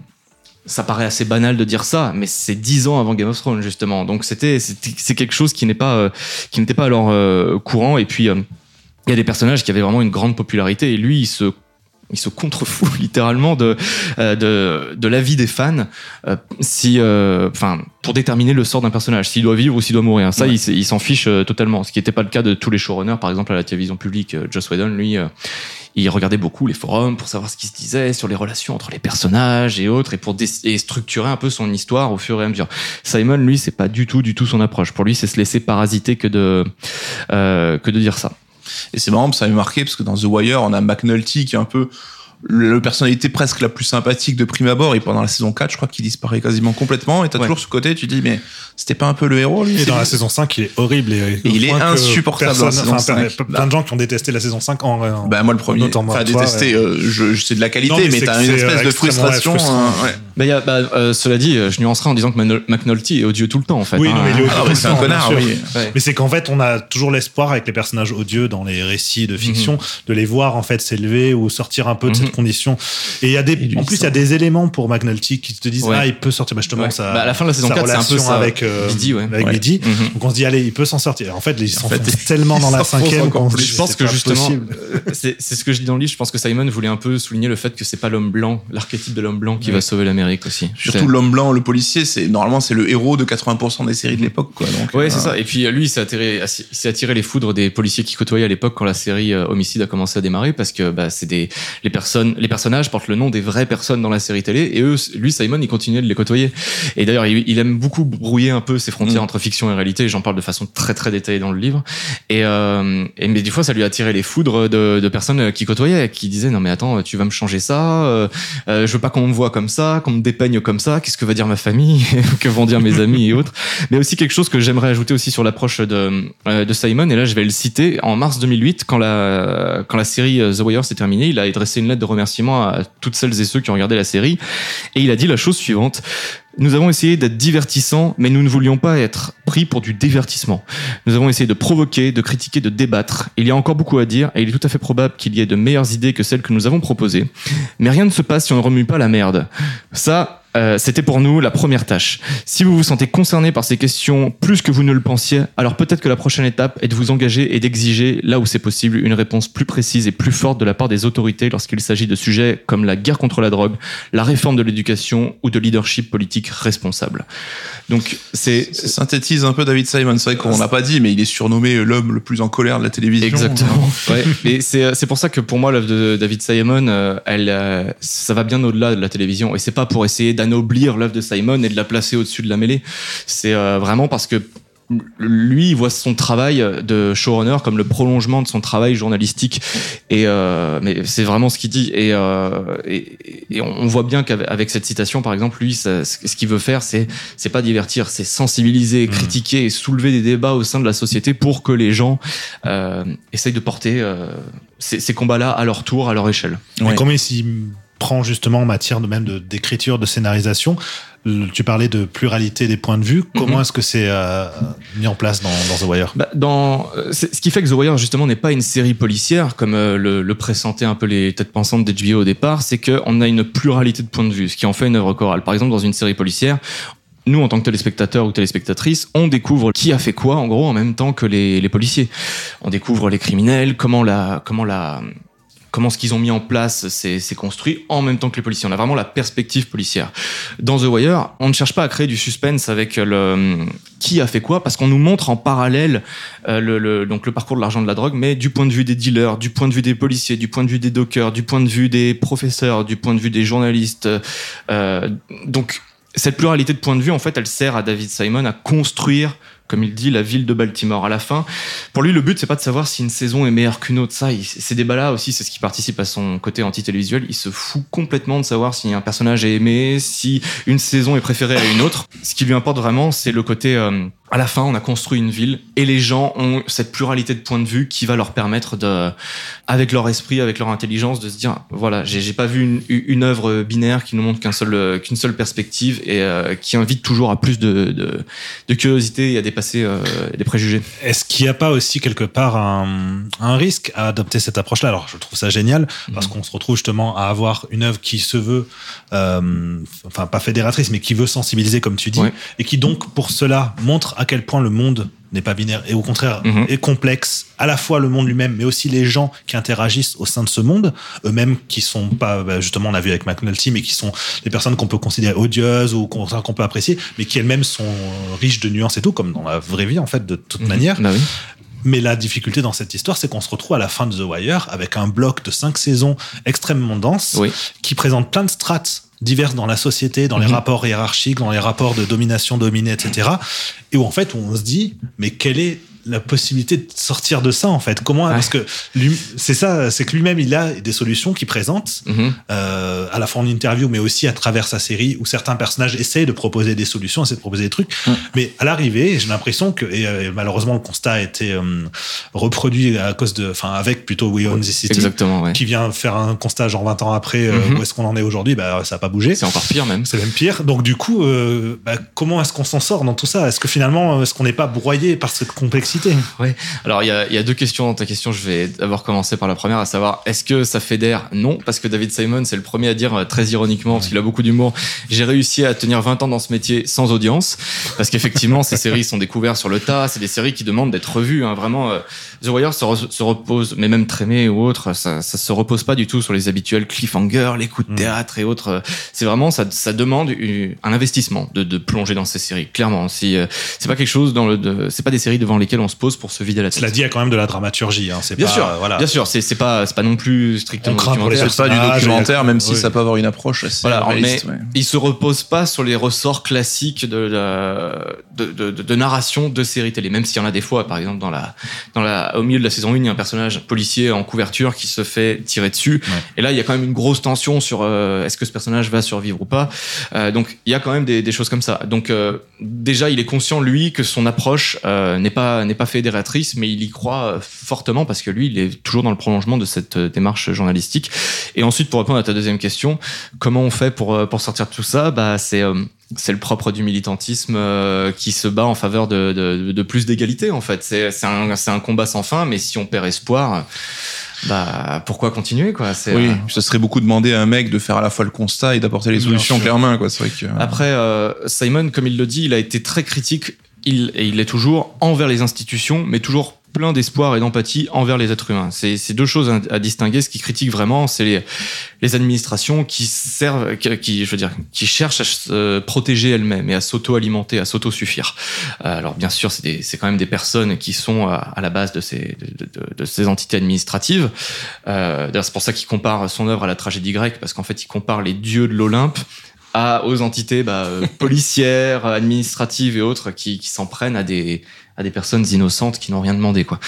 ça paraît assez banal de dire ça, mais c'est dix ans avant Game of Thrones justement. Donc c'était c'est quelque chose qui n'est pas euh, qui n'était pas alors courant. Et puis il y a des personnages qui avaient vraiment une grande popularité et lui il se il se contrefout littéralement de euh, de, de l'avis des fans euh, si euh, enfin pour déterminer le sort d'un personnage s'il doit vivre ou s'il doit mourir ça Ouais. il, s'en fiche totalement ce qui n'était pas le cas de tous les showrunners par exemple à la télévision publique Joss Whedon lui il regardait beaucoup les forums pour savoir ce qui se disait sur les relations entre les personnages et autres et pour et structurer un peu son histoire au fur et à mesure. Simon, lui, c'est pas du tout, du tout son approche. Pour lui, c'est se laisser parasiter que de euh, que de dire ça. Et c'est marrant, ça m'a marqué parce que dans The Wire, on a McNulty qui est un peu le personnalité presque la plus sympathique de prime abord et pendant la saison 4 je crois qu'il disparaît quasiment complètement et t'as Ouais. toujours ce côté tu dis mais c'était pas un peu le héros lui Et dans la saison 5, il est horrible. Et, il est insupportable personne- dans la saison plein- 5. Plein de gens qui ont détesté la saison 5 en. en- bah moi le premier notamment enfin détesté ouais. euh, je, je- c'est de la qualité Non, mais t'as une espèce de frustration hein, ouais. Bah, y a, bah, euh, cela dit, euh, je nuancerai en disant que Mano- McNulty est odieux tout le temps en fait. Oui, hein. non, mais il est ah odieux tout c'est le un temps, connard oui Ouais. Mais c'est qu'en fait, on a toujours l'espoir avec les personnages odieux dans les récits de fiction de les voir en fait s'élever ou sortir un peu de Mhm. cette condition. Et il y a des, en plus, il y a des éléments pour McNulty qui te disent Ouais. ah il peut sortir. Bah, justement, Ouais. ça. Bah, à la fin de la saison sa 4, c'est un peu ça. avec euh, ouais. avec. Mhm. Donc on se dit allez, il peut s'en sortir. En fait, ils fait, tellement dans la cinquième Je pense c'est que justement, possible. euh, c'est c'est ce que je dis dans le livre. Je pense que Simon voulait un peu souligner le fait que c'est pas l'homme blanc, l'archétype de l'homme blanc qui va sauver aussi. surtout l'homme blanc le policier c'est normalement c'est le héros de 80% des séries de l'époque quoi donc Ouais, euh, c'est ça. Et puis euh, lui, il s'est attiré, il s'est attiré les foudres des policiers qui côtoyaient à l'époque quand la série euh, Homicide a commencé à démarrer, parce que bah, c'est des les personnes, les personnages portent le nom des vraies personnes dans la série télé, et eux, lui, Simon, il continuait de les côtoyer. Et d'ailleurs, il, il aime beaucoup brouiller un peu ces frontières Mm. entre fiction et réalité. J'en parle de façon très très détaillée dans le livre. Et, euh, et mais des fois, ça lui a attiré les foudres de, de personnes qui côtoyaient, qui disaient non mais attends, tu vas me changer ça. euh, euh, je veux pas qu'on me voit comme ça, qu'on me dépeigne comme ça. Qu'est-ce que va dire ma famille Que vont dire mes amis et autres mais aussi quelque chose que j'aimerais ajouter aussi sur l'approche de, euh, de Simon, et là je vais le citer, en mars 2008, quand la, quand la série euh, The Wire s'est terminée, il a adressé une lettre de remerciement à toutes celles et ceux qui ont regardé la série, et il a dit la chose suivante. Nous avons essayé d'être divertissants, mais nous ne voulions pas être pris pour du divertissement. Nous avons essayé de provoquer, de critiquer, de débattre. Il y a encore beaucoup à dire, et il est tout à fait probable qu'il y ait de meilleures idées que celles que nous avons proposées. Mais rien ne se passe si on ne remue pas la merde. Ça, euh, c'était pour nous la première tâche. Si vous vous sentez concerné par ces questions plus que vous ne le pensiez, alors peut-être que la prochaine étape est de vous engager et d'exiger, là où c'est possible, une réponse plus précise et plus forte de la part des autorités lorsqu'il s'agit de sujets comme la guerre contre la drogue, la réforme de l'éducation ou de leadership politique responsable. Donc c'est synthétise un peu David Simon c'est vrai qu'on l'a pas dit mais il est surnommé l'homme le plus en colère de la télévision Exactement. Ouais. Et c'est pour ça que pour moi l'œuvre de David Simon, euh, elle, euh, ça va bien au-delà de la télévision. Et c'est pas pour essayer d'anoblir l'œuvre de Simon et de la placer au-dessus de la mêlée. C'est euh, vraiment parce que lui, il voit son travail de showrunner comme le prolongement de son travail journalistique. Et euh, mais c'est vraiment ce qu'il dit. Et, euh, et, et on voit bien qu'avec avec cette citation, par exemple, lui, ça- ce qu'il veut faire, c'est c'est pas divertir, c'est sensibiliser, critiquer et soulever des débats au sein de la société pour que les gens euh, essayent de porter euh, ces, ces combats-là à leur tour, à leur échelle. Ouais. comment il s'y prend justement en matière de même d'écriture, de, scénarisation Tu parlais de pluralité des points de vue. Comment Mhm. est-ce que c'est euh, mis en place dans, dans The Wire? Bah, dans, euh, ce qui fait que The Wire justement n'est pas une série policière comme euh, le, le pressentaient un peu les têtes pensantes d'HBO au départ, c'est qu'on a une pluralité de points de vue, ce qui en fait une œuvre chorale. Par exemple, dans une série policière, nous, en tant que téléspectateurs ou téléspectatrices, on découvre qui a fait quoi, en gros, en même temps que les, les policiers. On découvre les criminels, comment la, comment la, comment ce qu'ils ont mis en place c'est construit en même temps que les policiers. On a vraiment la perspective policière. Dans The Wire, on ne cherche pas à créer du suspense avec le qui a fait quoi parce qu'on nous montre en parallèle euh, le, le- donc le parcours de l'argent de la drogue, mais du point de vue des dealers, du point de vue des policiers, du point de vue des dockers, du point de vue des professeurs, du point de vue des journalistes. Euh, donc cette pluralité de points de vue, en fait, elle sert à David Simon à construire comme il dit, la ville de Baltimore. À la fin, pour lui, le but c'est pas de savoir si une saison est meilleure qu'une autre. Ça, ces débats-là aussi, c'est ce qui participe à son côté anti-télévisuel. Il se fout complètement de savoir si un personnage est aimé, si une saison est préférée à une autre. Ce qui lui importe vraiment, c'est le côté. euh, à la fin, on a construit une ville et les gens ont cette pluralité de points de vue qui va leur permettre de, avec leur esprit, avec leur intelligence, de se dire voilà, j'ai pas vu une, œuvre binaire qui nous montre qu'un seul, qu'une seule perspective et euh, qui invite toujours à plus de, de, de curiosité et à dépasser euh, préjugés. Est-ce qu'il n'y a pas aussi quelque part un, un risque à adopter cette approche-là? Alors, je trouve ça génial parce Mhm. qu'on se retrouve justement à avoir une œuvre qui se veut, euh, enfin pas fédératrice, mais qui veut sensibiliser, comme tu dis, Ouais. et qui donc pour cela montre à quel point le monde n'est pas binaire et au contraire Mhm. est complexe, à la fois le monde lui-même, mais aussi les gens qui interagissent au sein de ce monde, eux-mêmes qui sont pas, bah, justement, on a vu avec McNulty, mais qui sont des personnes qu'on peut considérer odieuses ou qu'on peut apprécier, mais qui elles-mêmes sont euh, riches de nuances et tout, comme dans la vraie vie en fait, de toute manière. Bah oui. Mais la difficulté dans cette histoire, c'est qu'on se retrouve à la fin de The Wire avec un bloc de cinq saisons extrêmement dense Oui. qui présente plein de strates diverses dans la société, dans les Mhm. rapports hiérarchiques, dans les rapports de domination dominée, etc. Et où en fait, on se dit, mais quelle est la possibilité de sortir de ça en fait Comment Parce que c'est ça, c'est que lui-même il a des solutions qu'il présente Mhm. euh, à la fois en interview, mais aussi à travers sa série, où certains personnages essayent de proposer des solutions, essaient de proposer des trucs. Mais à l'arrivée, j'ai l'impression que, et euh, malheureusement, le constat a été euh, reproduit à cause de, enfin, avec plutôt We Own This City, Exactement, ouais. qui vient faire un constat genre 20 ans après, euh, Mhm. où est-ce qu'on en est aujourd'hui, bah, ça n'a pas bougé. C'est encore pire même. C'est même pire. Donc du coup, bah, comment est-ce qu'on s'en sort dans tout ça? Est-ce que finalement, est-ce qu'on n'est pas broyé par cette complexité Alors, il y a, y a deux questions dans ta question. Je vais d'abord commencer par la première, à savoir, est-ce que ça fédère Non, parce que David Simon, c'est le premier à dire, euh, très ironiquement, parce qu'il a beaucoup d'humour, j'ai réussi à tenir 20 ans dans ce métier sans audience, parce qu'effectivement, ces séries sont découvertes sur le tas, c'est des séries qui demandent d'être revues. Hein, vraiment, euh, The Wire se, re- se repose, mais même Trémé ou autre, ça, ça se repose pas du tout sur les habituels cliffhangers, les coups de Mm. théâtre et autres. C'est vraiment, ça, ça demande une- un investissement de, de plonger dans ces séries, clairement. Si, euh, c'est pas quelque chose dans le, c'est pas des séries devant lesquelles on se pose pour se vider la tête. Cela dit, il y a quand même de la dramaturgie. Hein. C'est Bien pas, sûr, euh, voilà. bien sûr, c'est c'est pas c'est pas non plus strictement On documentaire. C'est pas du documentaire, même si oui. ça peut avoir une approche assez Voilà, réaliste. mais ouais. il se repose pas sur les ressorts classiques de, la- de, de, de- de narration de séries télé, même s'il y en a des fois, par exemple dans la, dans la, au milieu de la saison 1, il y a un personnage policier en couverture qui se fait tirer dessus, Ouais. et là il y a quand même une grosse tension sur euh, est-ce que ce personnage va survivre ou pas. Euh, donc il y a quand même des, des choses comme ça. Donc euh, déjà il est conscient lui que son approche euh, n'est pas n'est pas fédératrice, mais il y croit euh, fortement parce que lui il est toujours dans le prolongement de cette euh, démarche journalistique. Et ensuite pour répondre à ta deuxième question, comment on fait pour euh, pour sortir de tout ça? Bah c'est c'est le propre du militantisme euh, qui se bat en faveur de, de, de plus d'égalité en fait. C'est un combat sans fin, mais si on perd espoir, bah pourquoi continuer quoi? Oui, euh, ce serait beaucoup demander à un mec de faire à la fois le constat et d'apporter les solutions clairement, quoi. C'est vrai que. Après, euh, Simon, comme il le dit, il a été très critique, il, il est toujours envers les institutions, mais toujours plein d'espoir et d'empathie envers les êtres humains. C'est deux choses à, à distinguer. Ce qui critique vraiment, c'est les, les administrations qui servent, qui, je veux dire, qui cherchent à se protéger elles-mêmes et à s'auto-alimenter, à s'auto-suffire. Euh, alors bien sûr, c'est quand même des personnes qui sont à, à la base de ces, de, de- de ces entités administratives. Euh, D'ailleurs, c'est pour ça qu'il compare son œuvre à la tragédie grecque, parce qu'en fait, il compare les dieux de l'Olympe à, aux entités bah, euh, policières, administratives et autres qui, qui s'en prennent à des, à des personnes innocentes qui n'ont rien demandé. Quoi.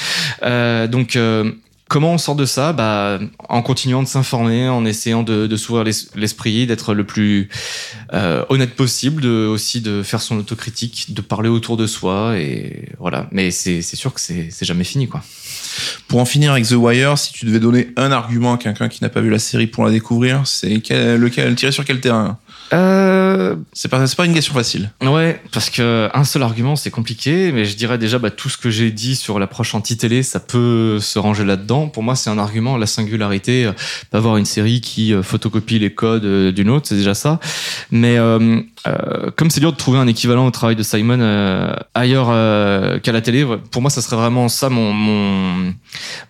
Euh, donc, euh, comment on sort de ça? Bah, En continuant de s'informer, en essayant de, de s'ouvrir l'es- l'esprit, d'être le plus euh, honnête possible, de, aussi de faire son autocritique, de parler autour de soi. Et voilà. Mais c'est sûr que c'est jamais fini. quoi. Pour en finir avec The Wire, si tu devais donner un argument à quelqu'un qui n'a pas vu la série pour la découvrir, c'est quel- lequel? Tirer sur quel terrain? Euh, C'est pas, c'est pas une question facile. Ouais, parce que un seul argument c'est compliqué, mais je dirais déjà bah, tout ce que j'ai dit sur l'approche anti-télé, ça peut se ranger là-dedans. Pour moi, c'est un argument, la singularité, euh, pas avoir une série qui euh, photocopie les codes d'une autre, c'est déjà ça. Mais euh, euh, comme c'est dur de trouver un équivalent au travail de Simon ailleurs qu'à la télé, pour moi, ça serait vraiment ça mon mon,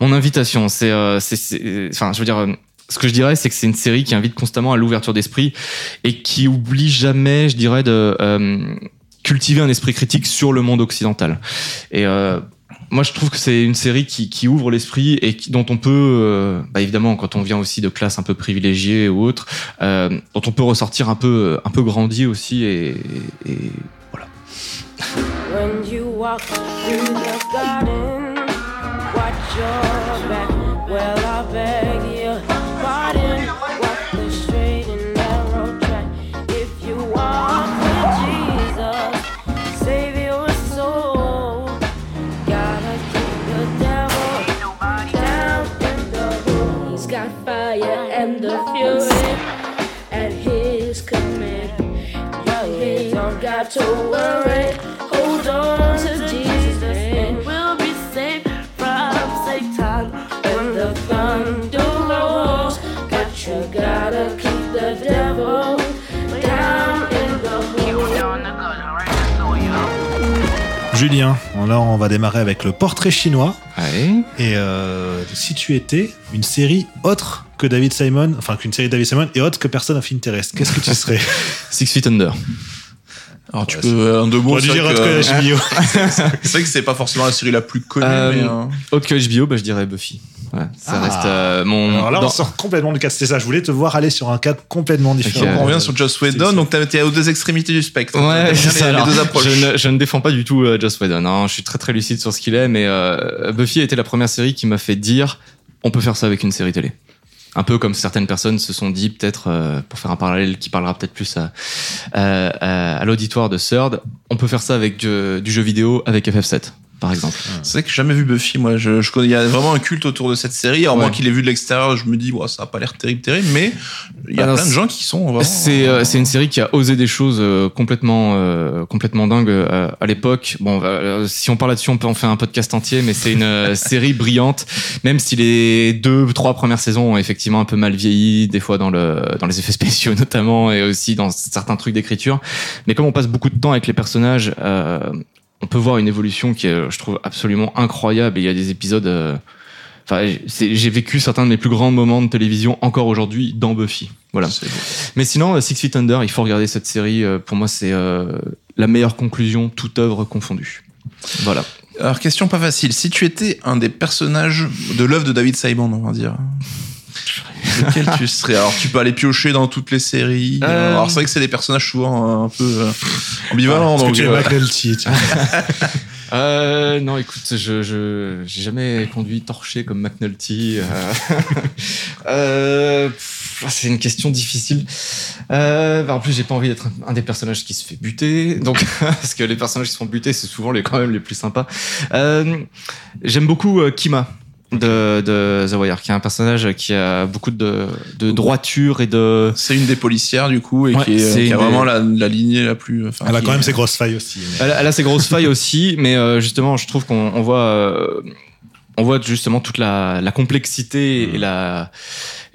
mon invitation. Euh, c'est- enfin, je veux dire. Ce que je dirais, c'est que c'est une série qui invite constamment à l'ouverture d'esprit et qui oublie jamais, je dirais, de euh, cultiver un esprit critique sur le monde occidental. Et euh, moi, je trouve que c'est une série qui, ouvre l'esprit et dont on peut, euh, bah évidemment, quand on vient aussi de classes un peu privilégiées ou autres, dont on peut ressortir un peu, un peu grandi aussi. Et, voilà. When you walk through the garden. Watch your back. Well, his command. You don't got to worry. Hold on to Jesus and we'll be safe from Satan when the thunder rolls. But you gotta keep the devil down in the hole. Julien, là on va démarrer avec le portrait chinois. Et euh, si tu étais une série autre que David Simon, enfin qu'une série de David Simon et autre que Person of Interest, qu'est-ce que tu serais Six Feet Under. Alors tu peux en deux mots. On c'est vrai autre que que- HBO. c'est vrai que c'est pas forcément la série la plus connue, Euh, mais euh, Autre que HBO, bah, je dirais Buffy. Ouais, ça Ah. reste euh, mon. Alors là, dans- on sort complètement du cadre. C'était ça. Je voulais te voir aller sur un cadre complètement différent. On revient sur Joss Whedon, donc t'as été aux deux extrémités du spectre. Ouais, c'est les, ça. les deux approches. Je ne, je ne défends pas du tout euh, Joss Whedon. hein. Je suis très très lucide sur ce qu'il est, mais euh, Buffy a été la première série qui m'a fait dire on peut faire ça avec une série télé. Un peu comme certaines personnes se sont dit, peut-être, euh, pour faire un parallèle qui parlera peut-être plus à, l'auditoire de Third, on peut faire ça avec du, du jeu vidéo avec FF7, par exemple. C'est vrai que j'ai jamais vu Buffy, moi. Je, je connais, il y a vraiment un culte autour de cette série. Alors, moi qui l'ai vu de l'extérieur, je me dis, ouais, ça a pas l'air terrible, terrible, mais il y a Alors, plein de gens qui sont vraiment. C'est euh, c'est une série qui a osé des choses euh, complètement euh, complètement dingues euh, à l'époque. Bon, euh, si on parle là-dessus, on peut en faire un podcast entier, mais c'est une euh, série brillante. Même si les deux trois premières saisons ont effectivement un peu mal vieilli, des fois dans le dans les effets spéciaux notamment, et aussi dans certains trucs d'écriture. Mais comme on passe beaucoup de temps avec les personnages, euh, on peut voir une évolution qui est, je trouve, absolument incroyable. Et il y a des épisodes. euh, Enfin, j'ai vécu certains de mes plus grands moments de télévision encore aujourd'hui dans Buffy. Voilà. Mais sinon, euh, Six Feet Under, il faut regarder cette série. euh, Pour moi, c'est euh, la meilleure conclusion, toute œuvre confondue. Voilà. Alors, question pas facile. Si tu étais un des personnages de l'œuvre de David Simon, on va dire. Lequel tu serais Alors, tu peux aller piocher dans toutes les séries. Euh. Alors, c'est vrai que c'est des personnages souvent euh, un peu euh, ambivalents. Que donc, tu es euh. Euh, non, écoute, je je j'ai jamais conduit torché comme McNulty. euh. Euh, c'est une question difficile. Euh, bah, en plus, j'ai pas envie d'être un, un des personnages qui se fait buter. Donc, parce que les personnages qui se font buter, c'est souvent les quand même les plus sympas. Euh, J'aime beaucoup euh, Kima. De, de The Wire, qui est un personnage qui a beaucoup de, de droiture et de, c'est une des policières, du coup, et Ouais, qui, est, c'est qui a une vraiment des- la, la lignée la plus. enfin, Elle a quand même est- ses grosses failles aussi. mais- Elle, elle a ses grosses failles aussi, mais euh, justement, je trouve qu'on on voit, euh, on voit justement toute la, la complexité et la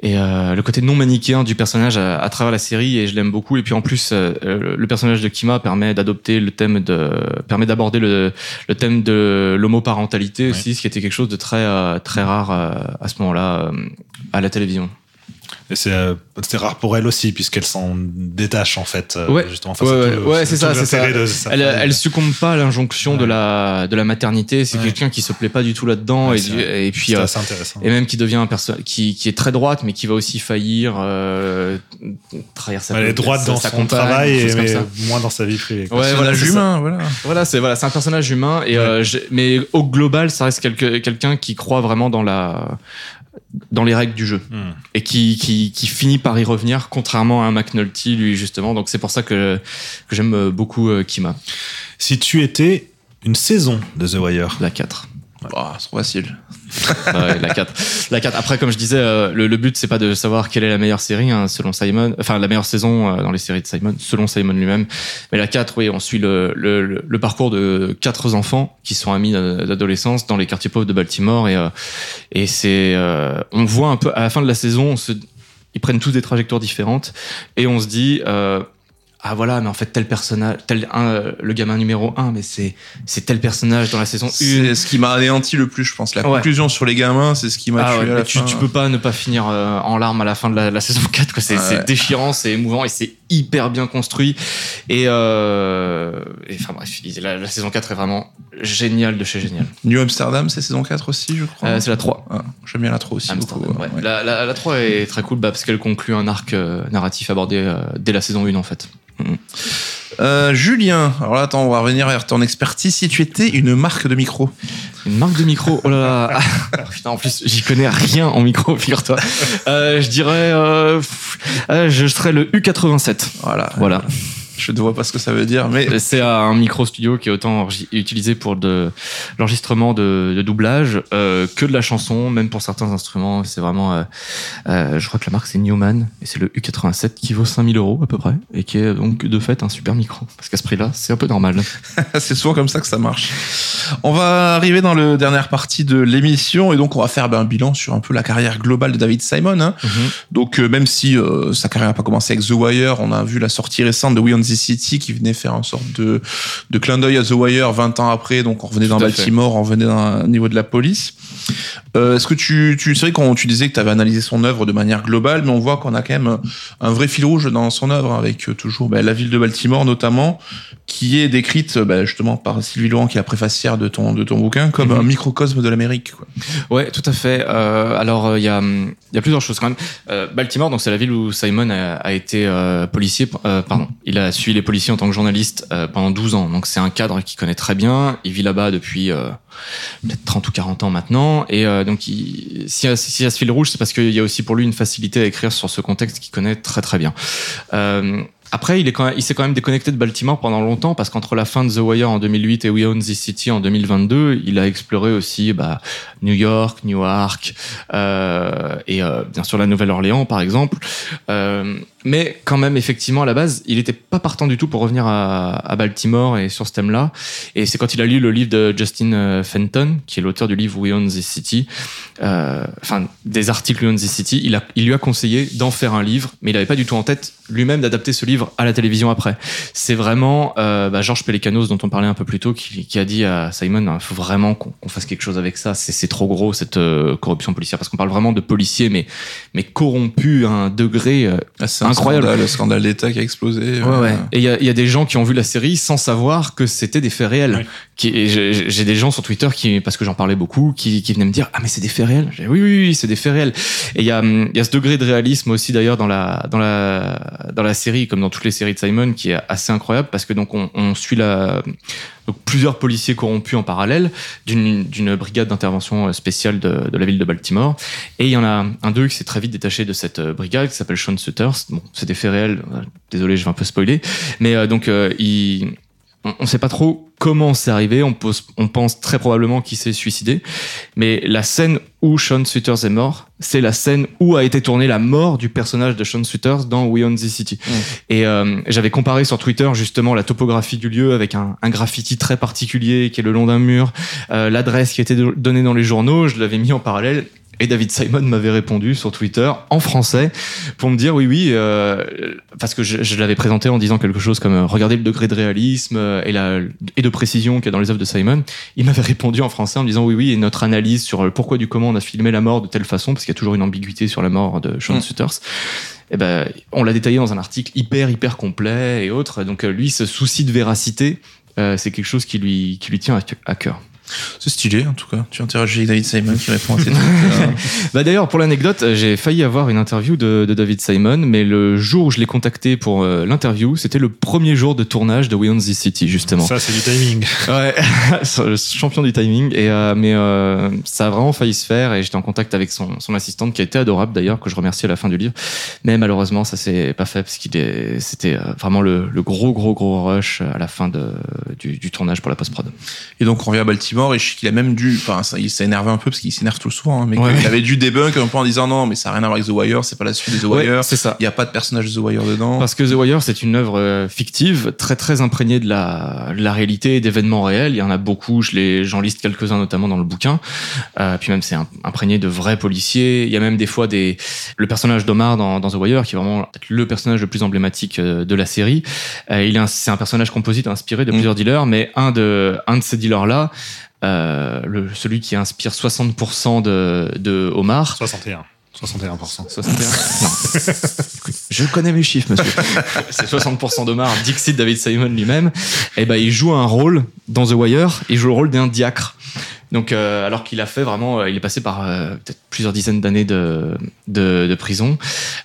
et euh, le côté non manichéen du personnage à, à travers la série et je l'aime beaucoup. Et puis en plus, euh, euh, le personnage de Kima permet d'adopter le thème de, permet d'aborder le, le thème de l'homoparentalité aussi, ce qui était quelque chose de très euh, très rare euh, à ce moment-là euh, à la télévision. Et c'est euh, c'est rare pour elle aussi, puisqu'elle s'en détache en fait. euh, Ouais. Justement, Enfin, Ouais, c'est ouais, ouais, ça, ça. de Elle, elle succombe pas à l'injonction de la de la maternité. C'est Ouais. quelqu'un qui se plaît pas du tout là-dedans Ouais, et, puis C'est euh, assez intéressant. et même qui devient un perso qui, qui est très droite mais qui va aussi faillir euh, trahir sa Elle est droite dans sa son compagne, travail, et, mais moins dans sa vie privée. Ouais, voilà, personnage humain, voilà. Voilà, c'est voilà, c'est un personnage humain et euh, mais au global, ça reste quelqu'un qui croit vraiment dans la dans les règles du jeu Hmm. et qui, qui, qui finit par y revenir, contrairement à un McNulty, lui, justement. Donc, c'est pour ça que, que j'aime beaucoup euh, Kima, Si tu étais une saison de The Wire, la 4. Ah, c'est trop facile. Ouais, la 4. La 4. Après, comme je disais, euh, le, le but, c'est pas de savoir quelle est la meilleure série, hein, selon Simon, enfin, la meilleure saison euh, dans les séries de Simon, selon Simon lui-même. Mais la 4, oui, on suit le, le, le- le parcours de quatre enfants qui sont amis d'a- d'adolescence dans les quartiers pauvres de Baltimore et, euh, et c'est, euh, on voit un peu, à la fin de la saison, on se, ils prennent tous des trajectoires différentes et on se dit, euh, ah voilà, mais en fait tel personnage, tel un, euh, le gamin numéro 1, mais c'est c'est tel personnage dans la saison 1. C'est ce qui m'a anéanti le plus, je pense. La Ouais. conclusion sur les gamins, c'est ce qui m'a Ah tué ouais, à mais la tu, fin. tu peux pas ne pas finir euh, en larmes à la fin de la, la saison 4 quoi. C'est Ouais. déchirant, c'est émouvant et c'est hyper bien construit. Et, euh, et enfin bref, la, la saison 4 est vraiment géniale de chez génial. New Amsterdam, c'est saison 4 aussi, je crois. Euh, c'est la 3. Ah, J'aime bien la 3 aussi. Beaucoup. La, la, la 3 est très cool bah, parce qu'elle conclut un arc narratif abordé euh, dès la saison 1 en fait. Euh, Julien, alors là, attends, on va revenir vers ton expertise. Si tu étais une marque de micro, Une marque de micro. Oh là là. Ah, putain, en plus, j'y connais rien en micro, figure-toi. Euh, je dirais, euh, euh, je serais le U87. voilà. Voilà. Je ne vois pas ce que ça veut dire, mais C'est un micro studio qui est autant utilisé pour de l'enregistrement de, de doublage euh, que de la chanson, même pour certains instruments. C'est vraiment, euh, euh, je crois que la marque c'est Newman et c'est le U87 qui vaut 5000 euros à peu près et qui est donc de fait un super micro. Parce qu'à ce prix-là, c'est un peu normal. c'est souvent comme ça que ça marche. On va arriver dans la dernière partie de l'émission et donc on va faire ben, un bilan sur un peu la carrière globale de David Simon. hein. Donc euh, même si sa carrière n'a pas commencé avec The Wire, on a vu la sortie récente de We on the City qui venait faire une sorte de, de clin d'œil à The Wire 20 ans après. Donc on revenait fait. Baltimore, on revenait dans, au niveau de la police. Euh, Est-ce que tu, tu c'est vrai qu'on tu disais que tu avais analysé son œuvre de manière globale, mais on voit qu'on a quand même un vrai fil rouge dans son œuvre avec euh, toujours ben, la ville de Baltimore notamment, qui est décrite ben, justement par Sylvie Laurent, qui est la préfacière de ton de ton bouquin, comme Mhm. un microcosme de l'Amérique. Ouais, tout à fait. Euh, alors, il y, a, il y a plusieurs choses quand même. Euh, Baltimore, donc c'est la ville où Simon a, a été policier. pardon, il a suivi les policiers en tant que journaliste pendant 12 ans. Donc c'est un cadre qu'il connaît très bien. Il vit là-bas depuis peut-être 30 ou 40 ans maintenant. Et euh, donc, il, si, si il y a ce fil rouge, c'est parce qu'il y a aussi pour lui une facilité à écrire sur ce contexte qu'il connaît très très bien. Euh, après, il s'est quand même déconnecté de Baltimore pendant longtemps parce qu'entre la fin de The Wire en 2008 et We Own This City en 2022, il a exploré aussi bah, New York, Newark euh, et euh, bien sûr la Nouvelle-Orléans par exemple. Euh, mais quand même, effectivement, à la base, il était pas partant du tout pour revenir à, Baltimore et sur ce thème-là. Et c'est quand il a lu le livre de Justin euh, Fenton, qui est l'auteur du livre We Own This City, enfin des articles We Own This City, il, lui a conseillé d'en faire un livre, mais il avait pas du tout en tête lui-même d'adapter ce livre à la télévision après. C'est vraiment euh, bah, Georges Pelecanos, dont on parlait un peu plus tôt, qui, qui a dit à Simon, il faut vraiment qu'on qu'on fasse quelque chose avec ça. C'est c'est trop gros cette euh, corruption policière, parce qu'on parle vraiment de policiers, mais mais corrompus à un degré euh, Ah, Incroyable. scandale, le scandale d'État qui a explosé. Ouais, euh, ouais. Et il y a, il y a des gens qui ont vu la série sans savoir que c'était des faits réels. Oui. Qui, et j'ai j'ai des gens sur Twitter qui, parce que j'en parlais beaucoup, qui, qui venaient me dire ah mais c'est des faits réels. J'ai dit, oui oui oui c'est des faits réels. Et il y a il y a ce degré de réalisme aussi d'ailleurs dans la dans la dans la série comme dans toutes les séries de Simon qui est assez incroyable parce que donc on, suit la plusieurs policiers corrompus en parallèle d'une brigade d'intervention euh, spéciale de, de la ville de Baltimore. Et il y en a un d'eux qui s'est très vite détaché de cette euh, brigade qui s'appelle Sean Sutters. Bon, c'est des faits réels. Désolé, je vais un peu spoiler. Mais euh, donc, il, on ne sait pas trop comment c'est arrivé. On, pose, on pense très probablement qu'il s'est suicidé. Mais la scène où Sean Sutters est mort, c'est la scène où a été tournée la mort du personnage de Sean Sutters dans We Own the City. Et euh, j'avais comparé sur Twitter justement la topographie du lieu avec un, un graffiti très particulier qui est le long d'un mur, euh, l'adresse qui a été do- donnée dans les journaux. Je l'avais mis en parallèle. Et David Simon m'avait répondu sur Twitter en français pour me dire oui oui euh, parce que je, je l'avais présenté en disant quelque chose comme euh, regardez le degré de réalisme euh, et, la, et de précision qu'il y a dans les œuvres de Simon. Il m'avait répondu en français en me disant oui oui et notre analyse sur le pourquoi du comment on a filmé la mort de telle façon parce qu'il y a toujours une ambiguïté sur la mort de Sean Mm. Sutters. Et ben on l'a détaillé dans un article hyper hyper complet et autres. Donc euh, lui ce souci de véracité euh, c'est quelque chose qui lui qui lui tient à, à cœur. C'est stylé en tout cas. Tu interagis avec David Simon qui répond à tes trucs. euh, Bah d'ailleurs, pour l'anecdote, j'ai failli avoir une interview de, de David Simon, mais le jour où je l'ai contacté pour euh, l'interview, c'était le premier jour de tournage de We Own This City, justement. Ça, c'est du timing. Ouais, le champion du timing. Et euh, mais euh, ça a vraiment failli se faire, et j'étais en contact avec son, son assistante, qui a été adorable d'ailleurs, que je remercie à la fin du livre. Mais malheureusement, ça s'est pas fait parce qu'il est, c'était euh, vraiment le, le gros, gros, gros rush à la fin de, du, du tournage pour la post prod. Et donc on revient à Baltimore et je sais qu'il a même dû, enfin ça, il s'est énervé un peu parce qu'il s'énerve tout souvent, hein, mais Ouais. qu'il avait dû débunk un peu en disant non mais ça n'a rien à voir avec The Wire, c'est pas la suite de The Wire, c'est ça. il y a pas de personnage de The Wire dedans. Parce que The Wire, c'est une œuvre euh, fictive, très très imprégnée de la, de la réalité et d'événements réels. Il y en a beaucoup, je les, j'en liste quelques-uns notamment dans le bouquin. Euh, puis même, c'est im- imprégné de vrais policiers. Il y a même des fois des, le personnage d'Omar dans, dans The Wire, qui est vraiment le personnage le plus emblématique euh, de la série. Euh, il est c'est un personnage composite inspiré de Mm. plusieurs dealers, mais un de, un de ces dealers-là, euh, le, celui qui inspire 60% de, de Omar, 61. 61%. 61 Non. Écoute, Je connais mes chiffres, monsieur. C'est 60% d'Omar, Dixit David Simon lui-même. Et ben, il joue un rôle dans The Wire, il joue le rôle d'un diacre. Donc, euh, alors qu'il a fait vraiment, euh, il est passé par euh, peut-être plusieurs dizaines d'années de, de, de prison.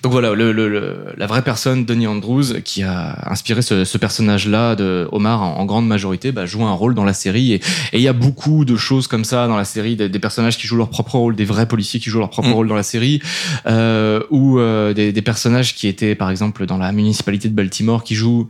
Donc voilà, le, le, le- la vraie personne, Denis Andrews, qui a inspiré ce, ce personnage-là de Omar en, en grande majorité, bah, joue un rôle dans la série. Et il y a beaucoup de choses comme ça dans la série, des, des personnages qui jouent leur propre rôle, des vrais policiers qui jouent leur propre Mm. rôle dans la série, euh, ou euh, des, des personnages qui étaient par exemple dans la municipalité de Baltimore qui jouent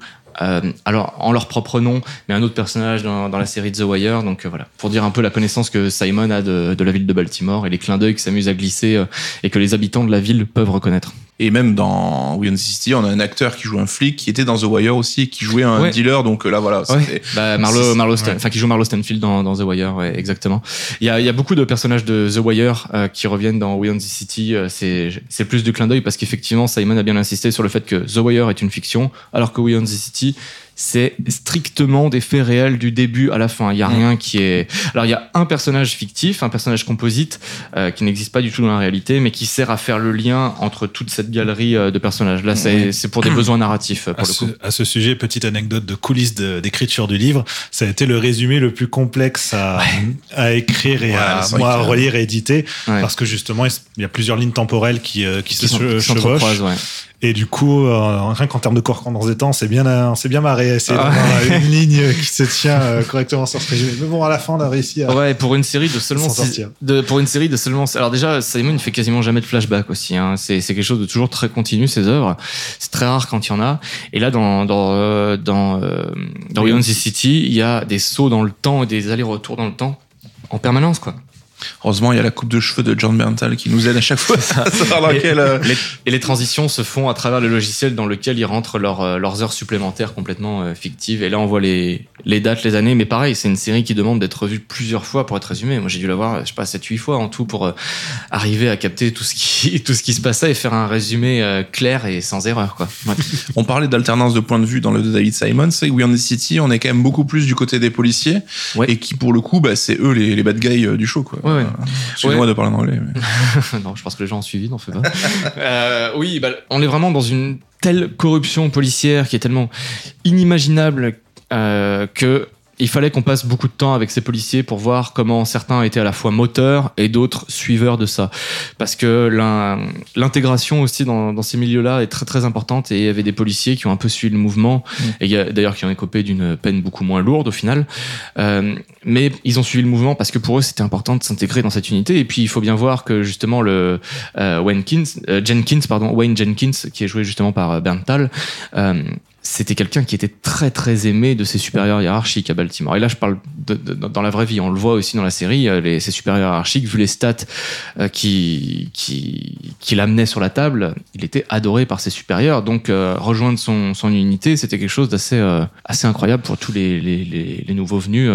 alors en leur propre nom, mais un autre personnage dans, dans la série The Wire. Donc euh, voilà, pour dire un peu la connaissance que Simon a de, de la ville de Baltimore et les clins d'œil qui s'amusent à glisser euh, et que les habitants de la ville peuvent reconnaître. Et même dans We Own City, on a un acteur qui joue un flic qui était dans The Wire aussi, qui jouait un Ouais. dealer. Donc euh, là, voilà. Ouais. Bah, Marlo, Marlo Stan- ouais. enfin qui joue Marlo Stanfield dans, dans The Wire, ouais, exactement. Il y a, y a beaucoup de personnages de The Wire euh, qui reviennent dans We Own the City. euh, c'est plus du clin d'œil parce qu'effectivement Simon a bien insisté sur le fait que The Wire est une fiction, alors que We Own the City c'est strictement des faits réels du début à la fin. Il y a rien qui est. Alors il y a un personnage fictif, un personnage composite euh, qui n'existe pas du tout dans la réalité, mais qui sert à faire le lien entre toute cette galerie euh, de personnages. Là, c'est c'est pour des besoins narratifs euh, À pour le ce, coup. à ce sujet, petite anecdote de coulisses de- d'écriture du livre, ça a été le résumé le plus complexe à, à écrire et Ouais, à, moi, à relire et éditer, Ouais. parce que justement, il y a plusieurs lignes temporelles qui, euh, qui, Qui se sont- che- qui chevauchent. Et du coup, euh, rien qu'en termes de correspondance des temps, c'est bien, euh, c'est bien marré, essayer Ah. d'avoir une ligne qui se tient euh, correctement sur ce résumé. Mais bon, à la fin, on a réussi à. Ouais, pour une série de seulement six- de pour une série de seulement alors déjà Simon il fait quasiment jamais de flashback aussi hein. c'est c'est quelque chose de toujours très continu ses œuvres c'est très rare quand il y en a et là dans dans euh, dans euh, dans the City il y a des sauts dans le temps et des allers-retours dans le temps en permanence quoi Heureusement, il y a la coupe de cheveux de John Berntal qui nous aide à chaque fois à savoir quel. euh, Les- et les transitions se font à travers le logiciel dans lequel ils rentrent leurs, euh, leurs heures supplémentaires complètement euh, fictives. Et là, on voit les, les dates, les années. Mais pareil, c'est une série qui demande d'être revue plusieurs fois pour être résumée. Moi, j'ai dû la voir, je sais pas, 7-8 fois en tout pour euh, arriver à capter tout ce qui, tout ce qui se passait et faire un résumé clair et sans erreur, quoi. Ouais. On parlait d'alternance de point de vue dans le de David Simon, c'est We Own the City, on est quand même beaucoup plus du côté des policiers Ouais. et qui pour le coup, bah, c'est eux les, les bad guys du show quoi. Ouais, ouais. Excusez-moi Ouais. de parler en anglais. mais- non, je pense que les gens ont suivi, n'en fais pas. Euh, oui, bah, on est vraiment dans une telle corruption policière qui est tellement inimaginable euh, que il fallait qu'on passe beaucoup de temps avec ces policiers pour voir comment certains étaient à la fois moteurs et d'autres suiveurs de ça. Parce que l'in- l'intégration aussi dans, dans ces milieux-là est très très importante et il y avait des policiers qui ont un peu suivi le mouvement et y a d'ailleurs qui ont écopé d'une peine beaucoup moins lourde au final. Euh, mais ils ont suivi le mouvement parce que pour eux c'était important de s'intégrer dans cette unité et puis il faut bien voir que justement le euh, euh, Jenkins pardon Wayne Jenkins qui est joué justement par euh, Berntal c'était quelqu'un qui était très très aimé de ses supérieurs hiérarchiques à Baltimore. Et là, je parle de, de- dans la vraie vie. On le voit aussi dans la série. euh, Les, ses supérieurs hiérarchiques, vu les stats euh, qui qui qui l'amenaient sur la table, il était adoré par ses supérieurs. Donc euh, rejoindre son son unité, c'était quelque chose d'assez euh, assez incroyable pour tous les les, les, les nouveaux venus,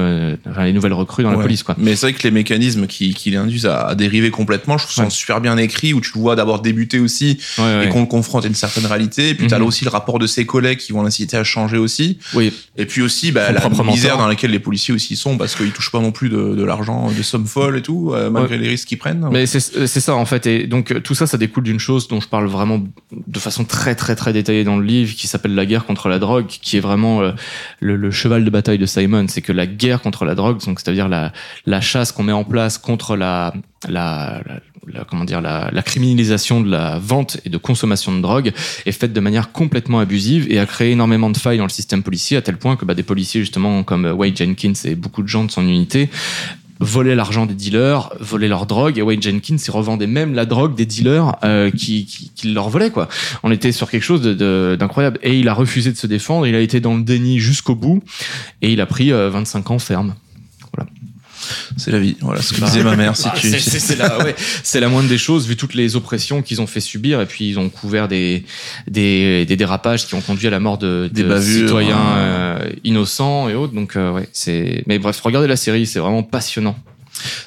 enfin, les nouvelles recrues dans la police, quoi. Mais c'est vrai que les mécanismes qui, qui l'induisent à, dériver complètement, je trouve ça Ouais. super bien écrit, où tu le vois d'abord débuter aussi Ouais, et qu'on le confronte à une certaine réalité. Et puis Mhm. là aussi le rapport de ses collègues qui vont l'inciter à changer aussi. Oui, Et puis aussi bah, la misère dans laquelle les policiers aussi sont, parce qu'ils touchent pas non plus de, de l'argent, des sommes folles et tout, euh, malgré les risques qu'ils prennent. Mais c'est c'est ça en fait. Et donc euh, tout ça, ça découle d'une chose dont je parle vraiment de façon très très très détaillée dans le livre, qui s'appelle la guerre contre la drogue, qui est vraiment euh, le, le cheval de bataille de Simon. C'est que la guerre contre la drogue, donc c'est-à-dire la, la chasse qu'on met en place contre la, la, la- la- comment dire la, la criminalisation de la vente et de consommation de drogue est faite de manière complètement abusive et a créé énormément de failles dans le système policier à tel point que bah, des policiers justement comme euh, Wade Jenkins et beaucoup de gens de son unité volaient l'argent des dealers, volaient leur drogue, et Wade Jenkins il revendait même la drogue des dealers euh, qui, qui, qui leur volaient quoi. On était sur quelque chose de- de- d'incroyable et il a refusé de se défendre, il a été dans le déni jusqu'au bout et il a pris euh, 25 ans ferme. C'est la vie. Voilà ce que Bah, disait ma mère. Si Ah, tu, c'est- la, ouais, c'est la moindre des choses vu toutes les oppressions qu'ils ont fait subir et puis ils ont couvert des, des, des dérapages qui ont conduit à la mort de, Des bavures, citoyens hein. euh, innocents et autres. Donc euh, ouais, c'est. Mais bref, regardez la série, c'est vraiment passionnant.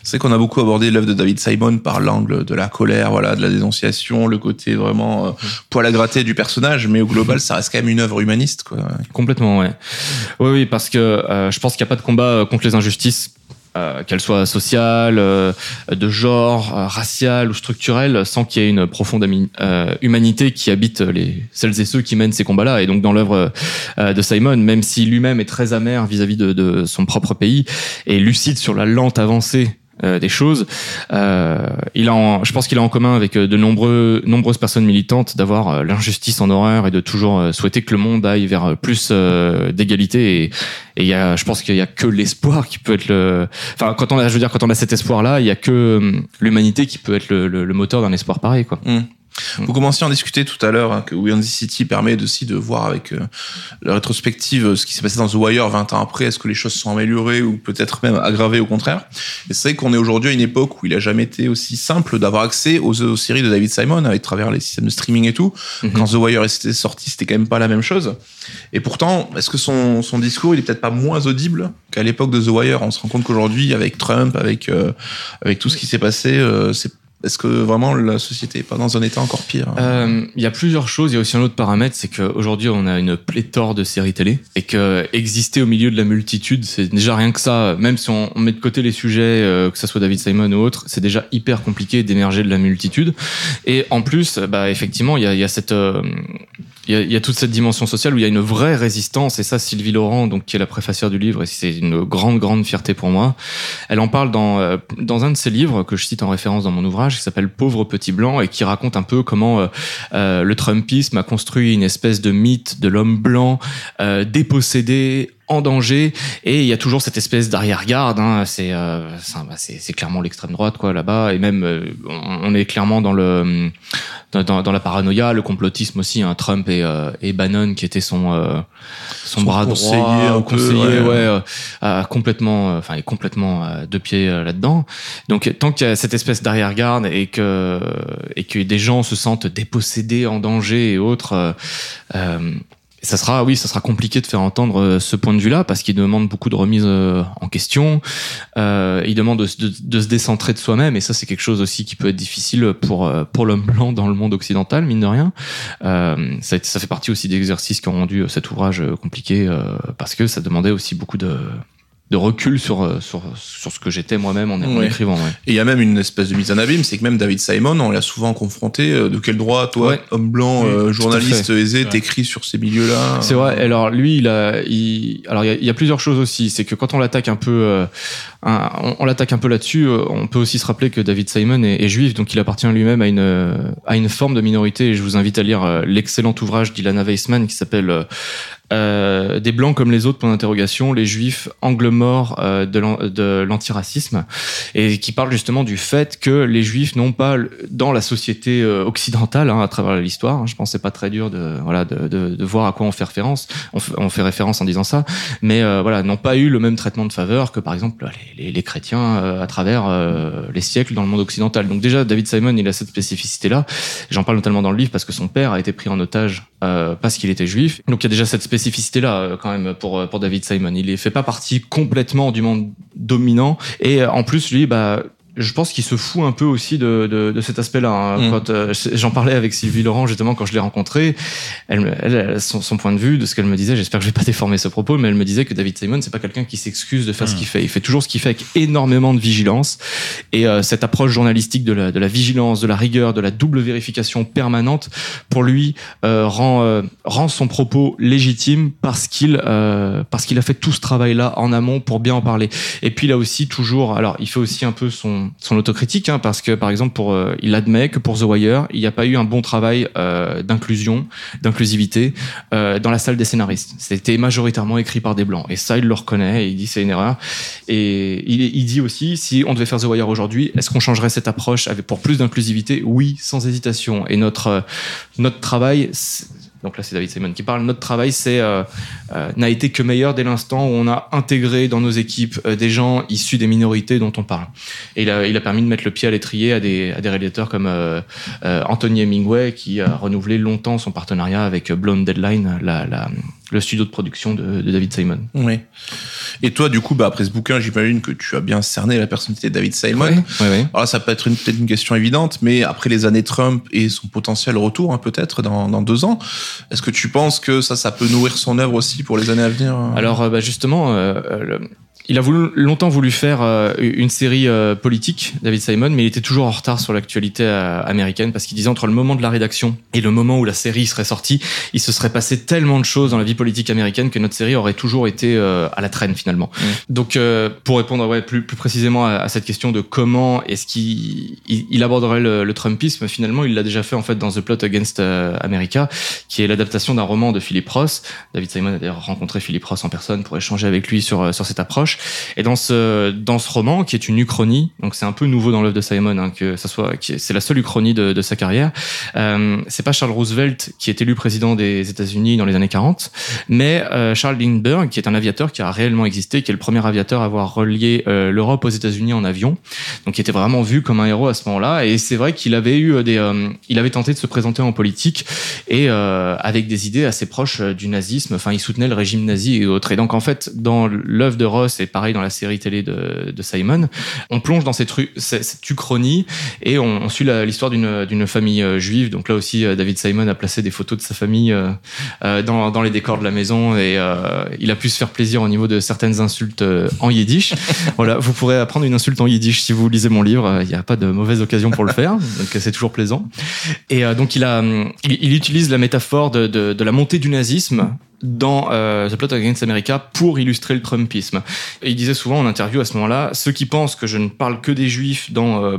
C'est qu'on a beaucoup abordé l'œuvre de David Simon par l'angle de la colère, voilà, de la dénonciation, le côté vraiment euh, poil à gratter du personnage, mais au global, ça reste quand même une œuvre humaniste, quoi. Complètement, ouais. Oui, oui, parce que euh, je pense qu'il n'y a pas de combat contre les injustices. Euh, qu'elles soient sociales, euh, de genre, euh, raciales ou structurelles, sans qu'il y ait une profonde euh, humanité qui habite les celles et ceux qui mènent ces combats-là. Et donc dans l'œuvre euh, de Simon, même si lui-même est très amer vis-à-vis de, de son propre pays et lucide sur la lente avancée euh, des choses. Euh, il a, en- je pense qu'il a en commun avec euh, de nombreux, nombreuses personnes militantes d'avoir euh, l'injustice en horreur et de toujours euh, souhaiter que le monde aille vers plus d'égalité. Et, et y a, je pense qu'il y a que l'espoir qui peut être le. Enfin, quand on a, je veux dire, quand on a cet espoir-là, il y a que hum, l'humanité qui peut être le, le- le moteur d'un espoir pareil, quoi. Vous commenciez à en discuter tout à l'heure hein, que We the City permet aussi de voir avec euh, la rétrospective euh, ce qui s'est passé dans The Wire 20 ans après. Est-ce que les choses se sont améliorées ou peut-être même aggravées au contraire? Et c'est vrai qu'on est aujourd'hui à une époque où il a jamais été aussi simple d'avoir accès aux, aux séries de David Simon avec travers les systèmes de streaming et tout. Mhm. Quand The Wire était sorti, c'était quand même pas la même chose. Et pourtant, est-ce que son, son discours, il est peut-être pas moins audible qu'à l'époque de The Wire? On se rend compte qu'aujourd'hui, avec Trump, avec euh, avec tout ce qui s'est passé, euh, c'est est-ce que vraiment la société est pas dans un état encore pire Euh, Il y a plusieurs choses. Il y a aussi un autre paramètre, c'est qu'aujourd'hui on a une pléthore de séries télé et que exister au milieu de la multitude, c'est déjà rien que ça. Même si on, met de côté les sujets, euh, que ça soit David Simon ou autre, c'est déjà hyper compliqué d'émerger de la multitude. Et en plus, bah effectivement, il y a, il y a cette euh, il y, a, il y a toute cette dimension sociale où il y a une vraie résistance et ça Sylvie Laurent donc qui est la préfacière du livre et c'est une grande grande fierté pour moi. Elle en parle dans euh, dans un de ses livres que je cite en référence dans mon ouvrage qui s'appelle Pauvre petit blanc et qui raconte un peu comment euh, euh, le Trumpisme a construit une espèce de mythe de l'homme blanc euh, dépossédé en danger. Et il y a toujours cette espèce d'arrière-garde hein, c'est euh, c'est bah, c'est clairement l'extrême droite quoi là-bas. Et même euh, on est clairement dans le dans, la paranoïa le complotisme aussi hein, Trump et, euh, et Bannon qui était son euh, son, Son bras conseiller droit un peu, conseiller ouais. ouais, euh, complètement enfin est complètement de pied là-dedans. Donc tant qu'il y a cette espèce d'arrière-garde et que et que des gens se sentent dépossédés en danger et autres euh, ça sera, oui, ça sera compliqué de faire entendre euh, ce point de vue-là parce qu'il demande beaucoup de remise euh, en question. Euh, il demande de, se décentrer de soi-même et ça, c'est quelque chose aussi qui peut être difficile pour euh, pour l'homme blanc dans le monde occidental, mine de rien. Euh, ça, ça fait partie aussi des exercices qui ont rendu cet ouvrage compliqué euh, parce que ça demandait aussi beaucoup de de recul sur euh, sur sur ce que j'étais moi-même en, écrivant. Ouais. Et il y a même une espèce de mise en abîme, c'est que même David Simon, on l'a souvent confronté. euh, De quel droit, toi, Ouais. homme blanc, Oui, euh, journaliste aisé, Ouais. t'écris sur ces milieux-là C'est vrai. Alors lui, il a, il, alors il y, a, il y a plusieurs choses aussi. C'est que quand on l'attaque un peu, euh, un- on, on l'attaque un peu là-dessus, euh, on peut aussi se rappeler que David Simon est, est juif, donc il appartient lui-même à une euh, à une forme de minorité. Et je vous invite à lire euh, l'excellent ouvrage d'Ilana Weissman qui s'appelle euh, des blancs comme les autres point d'interrogation les juifs angles morts euh, de l'an- de l'antiracisme et qui parle justement du fait que les juifs n'ont pas dans la société euh, occidentale hein, à travers l'histoire hein, je pense que c'est pas très dur de voilà de, de, de voir à quoi on fait référence on, fait- référence en disant ça mais euh, voilà n'ont pas eu le même traitement de faveur que par exemple les, les, les chrétiens euh, à travers euh, les siècles dans le monde occidental donc déjà David Simon il a cette spécificité là j'en parle notamment dans le livre parce que son père a été pris en otage parce qu'il était juif. Donc il y a déjà cette spécificité là quand même pour euh, pour David Simon. Il ne fait pas partie complètement du monde dominant et euh, en plus lui bah je pense qu'il se fout un peu aussi de, de, de cet aspect-là. hein. Mm. Quand euh, j'en parlais avec Sylvie Laurent justement quand je l'ai rencontrée, elle, elle, son, son point de vue de ce qu'elle me disait. J'espère que je vais pas déformer ce propos, mais elle me disait que David Simon c'est pas quelqu'un qui s'excuse de faire ce Mm. qu'il fait. Il fait toujours ce qu'il fait avec énormément de vigilance et euh, cette approche journalistique de la, de la vigilance, de la rigueur, de la double vérification permanente pour lui euh, rend euh, rend son propos légitime parce qu'il euh, parce qu'il a fait tout ce travail là en amont pour bien en parler. Et puis a aussi toujours, alors il fait aussi un peu son son autocritique hein, parce que par exemple pour euh, il admet que pour The Wire il n'y a pas eu un bon travail euh, d'inclusion, d'inclusivité euh, dans la salle des scénaristes. C'était majoritairement écrit par des blancs et ça il le reconnaît et il dit c'est une erreur. Et il, dit aussi si on devait faire The Wire aujourd'hui, est-ce qu'on changerait cette approche pour plus d'inclusivité? Oui, sans hésitation. Et notre notre travail donc là c'est David Simon qui parle. Notre travail c'est euh, euh, n'a été que meilleur dès l'instant où on a intégré dans nos équipes euh, des gens issus des minorités dont on parle. Et il a, il a permis de mettre le pied à l'étrier à des, à des réalisateurs comme euh, euh, Anthony Hemingway qui a renouvelé longtemps son partenariat avec Blonde Deadline, la, la, le studio de production de, de David Simon. Oui. Et toi, du coup, bah, après ce bouquin, j'imagine que tu as bien cerné la personnalité de David Simon. Ouais, ouais. Alors là, ça peut être une- peut-être une question évidente, mais après les années Trump et son potentiel retour, hein, peut-être dans, dans deux ans, est-ce que tu penses que ça, ça peut nourrir son œuvre aussi pour les années à venir Alors euh, bah, justement, euh, euh, le- il a voulu, longtemps voulu faire euh, une série euh, politique, David Simon, mais il était toujours en retard sur l'actualité euh, américaine parce qu'il disait entre le moment de la rédaction et le moment où la série serait sortie, il se serait passé tellement de choses dans la vie politique américaine que notre série aurait toujours été euh, à la traîne finalement. Donc, euh, pour répondre ouais, plus, plus précisément à, à cette question de comment est-ce qu'il il, il aborderait le, le Trumpisme, finalement, il l'a déjà fait en fait dans The Plot Against America, qui est l'adaptation d'un roman de Philip Ross. David Simon a d'ailleurs rencontré Philip Ross en personne pour échanger avec lui sur, sur cette approche. Et dans ce, dans ce roman, qui est une uchronie, donc c'est un peu nouveau dans l'œuvre de Simon, hein, que ça soit, c'est la seule uchronie de, sa carrière. Euh, c'est pas Charles Roosevelt qui est élu président des États-Unis dans les années 40, mais euh, Charles Lindbergh, qui est un aviateur qui a réellement existé, qui est le premier aviateur à avoir relié euh, l'Europe aux États-Unis en avion, donc qui était vraiment vu comme un héros à ce moment-là. Et c'est vrai qu'il avait eu des, euh, il avait tenté de se présenter en politique et avec des idées assez proches du nazisme. Enfin, il soutenait le régime nazi et autres. Et donc en fait, dans l'œuvre de Ross pareil dans la série télé de, de Simon, on plonge dans cette, cette, uchronie et on, on suit l'histoire d'une famille euh, juive. Donc là aussi, euh, David Simon a placé des photos de sa famille euh, dans, dans les décors de la maison et il a pu se faire plaisir au niveau de certaines insultes en yiddish. voilà, vous pourrez apprendre une insulte en yiddish si vous lisez mon livre. Il n'y a pas de mauvaise occasion pour le faire, donc c'est toujours plaisant. Et donc il a, il, il utilise la métaphore de, de, de la montée du nazisme dans euh, The Plot Against America pour illustrer le Trumpisme. Et il disait souvent en interview à ce moment-là, ceux qui pensent que je ne parle que des juifs dans euh,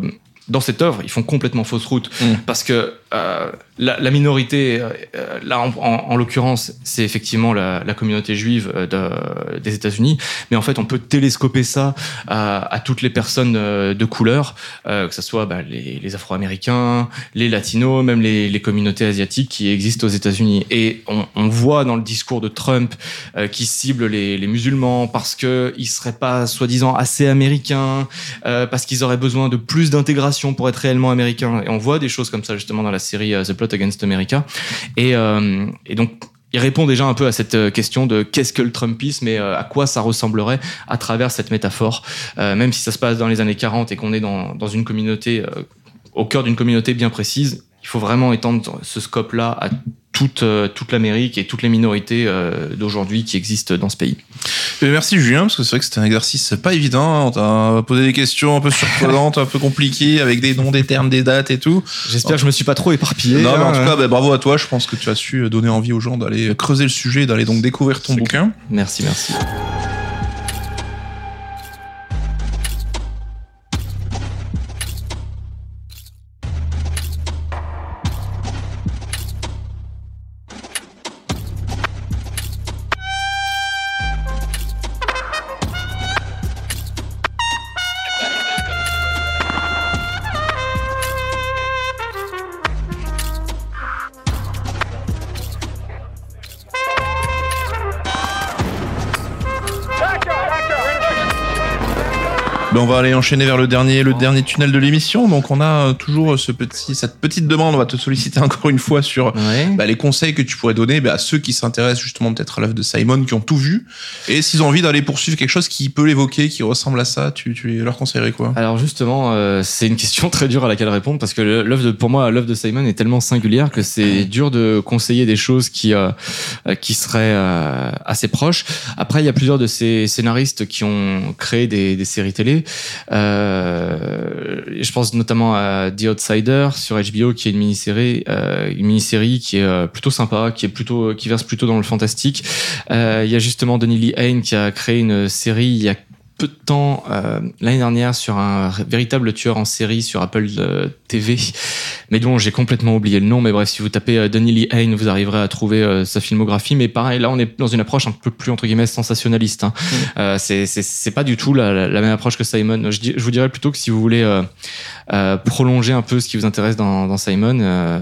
dans cette œuvre, ils font complètement fausse route Mm. parce que euh, la, minorité, euh, là en, en- en l'occurrence, c'est effectivement la, communauté juive euh, de- des États-Unis, mais en fait on peut télescoper ça à, toutes les personnes euh, de couleur, euh, que ce soit bah, les, Afro-Américains, les Latinos, même les, communautés asiatiques qui existent aux États-Unis. Et on, voit dans le discours de Trump euh, qui cible les, musulmans parce que ils seraient pas soi-disant assez américains, euh, parce qu'ils auraient besoin de plus d'intégration pour être réellement américains. Et on voit des choses comme ça justement dans la série euh, The Plot Against America. Et, euh, et donc il répond déjà un peu à cette euh, question de qu'est-ce que le Trumpisme et à quoi ça ressemblerait à travers cette métaphore, même si ça se passe dans les années 40 et qu'on est dans, une communauté, au cœur d'une communauté bien précise, il faut vraiment étendre ce scope-là à toute, euh, toute l'Amérique et toutes les minorités euh, d'aujourd'hui qui existent dans ce pays. Et merci Julien, parce que c'est vrai que c'était un exercice pas évident. On t'a posé des questions un peu surprenantes, un peu compliquées, avec des noms, des termes, des dates et tout. J'espère que je me suis pas trop éparpillé. non, mais en hein. tout cas, bah, bravo à toi. Je pense que tu as su donner envie aux gens d'aller creuser le sujet, d'aller donc découvrir ton bouquin. Merci, merci. Va aller enchaîner vers le dernier, le dernier tunnel de l'émission. Donc, on a euh, toujours ce petit, cette petite demande. On va te solliciter encore une fois sur Ouais. bah, les conseils que tu pourrais donner bah, à ceux qui s'intéressent justement peut-être à l'œuvre de Simon, qui ont tout vu, et s'ils ont envie d'aller poursuivre quelque chose qui peut l'évoquer, qui ressemble à ça, tu, tu leur conseillerais quoi? Alors justement, euh, c'est une question très dure à laquelle répondre parce que l'œuvre de, pour moi, l'œuvre de Simon est tellement singulière que c'est dur de conseiller des choses qui euh, euh, qui seraient euh, assez proches. Après, il y a plusieurs de ces scénaristes qui ont créé des, des séries télé. Euh, je pense notamment à The Outsider sur HBO, qui est une mini-série, euh, une mini-série qui est euh, plutôt sympa, qui est plutôt, qui verse plutôt dans le fantastique. Il y a justement Denis Lee Hain qui a créé une série il y a peu de temps euh, l'année dernière sur un véritable tueur en série sur Apple euh, TV, mais dont j'ai complètement oublié le nom. Mais bref, si vous tapez euh, Lee Hain, vous arriverez à trouver euh, sa filmographie. Mais pareil, là, on est dans une approche un peu plus entre guillemets sensationnaliste. Hein. Euh, c'est c'est c'est pas du tout la, la, la même approche que Simon. Je, vous dirais plutôt que si vous voulez prolonger un peu ce qui vous intéresse dans, dans Simon.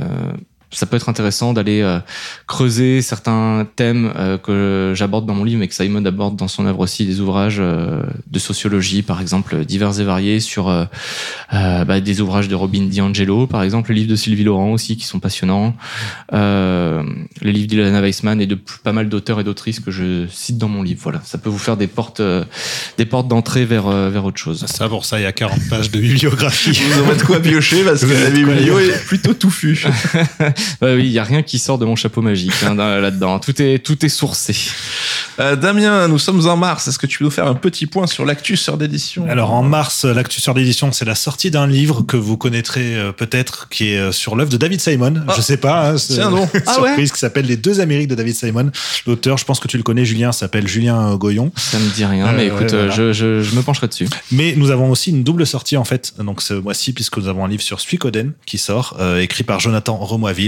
Ça peut être intéressant d'aller euh, creuser certains thèmes euh, que j'aborde dans mon livre, mais que Simon aborde dans son œuvre aussi, des ouvrages euh, de sociologie, par exemple, divers et variés, sur euh, euh, bah, des ouvrages de Robin DiAngelo, par exemple, les livres de Sylvie Laurent aussi, qui sont passionnants, euh, les livres d'Ilana Weissman et de pas mal d'auteurs et d'autrices que je cite dans mon livre. Voilà, ça peut vous faire des portes, euh, des portes d'entrée vers, euh, vers autre chose. Ça, pour ça, il y a 40 pages de bibliographie. Vous en de quoi piocher parce que la biblio est plutôt touffue. Ouais, oui, il y a rien qui sort de mon chapeau magique hein, dans- là-dedans. Tout est, tout est sourcé. Euh, Damien, nous sommes en mars. Est-ce que tu peux nous faire un petit point sur l'actu sur d'édition Alors en mars, l'actu sur d'édition, c'est la sortie d'un livre que vous connaîtrez euh, peut-être, qui est euh, sur l'œuvre de David Simon. Ah. Je sais pas. Hein, c'est- Tiens donc. Ah ouais? surprise qui s'appelle Les deux Amériques de David Simon. L'auteur, je pense que tu le connais, Julien, s'appelle Julien Goyon. Ça me dit rien, Euh, mais écoute, ouais, voilà. je, je, je me pencherai dessus. Mais nous avons aussi une double sortie en fait, donc ce mois-ci, puisque nous avons un livre sur Suikoden qui sort, euh, écrit par Jonathan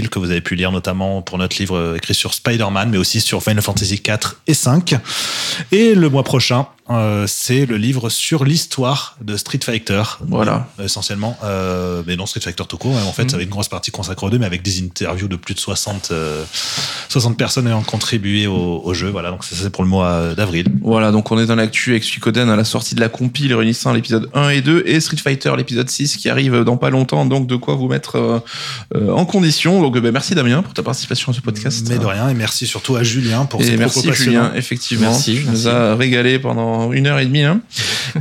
Que vous avez pu lire notamment pour notre livre euh, écrit sur Spider-Man, mais aussi sur Final Fantasy 4 et 5. Et le mois prochain, euh, c'est le livre sur l'histoire de Street Fighter. Voilà. Euh, Essentiellement, euh, mais non Street Fighter tout court, hein, en fait, Mhm. avec une grosse partie consacrée aux deux, mais avec des interviews de plus de 60, euh, 60 personnes ayant contribué au, au jeu. Voilà, donc ça c'est pour le mois d'avril. Voilà, donc on est dans l'actu avec Suikoden à la sortie de la compile réunissant l'épisode 1 et 2 et Street Fighter l'épisode 6 qui arrive dans pas longtemps, donc de quoi vous mettre en condition. Donc ben, merci Damien pour ta participation à ce podcast. Mais de rien, et merci surtout à Julien pour Et ses merci propos. Julien, effectivement. Merci, tu nous as régalé pendant une heure et demie. hein.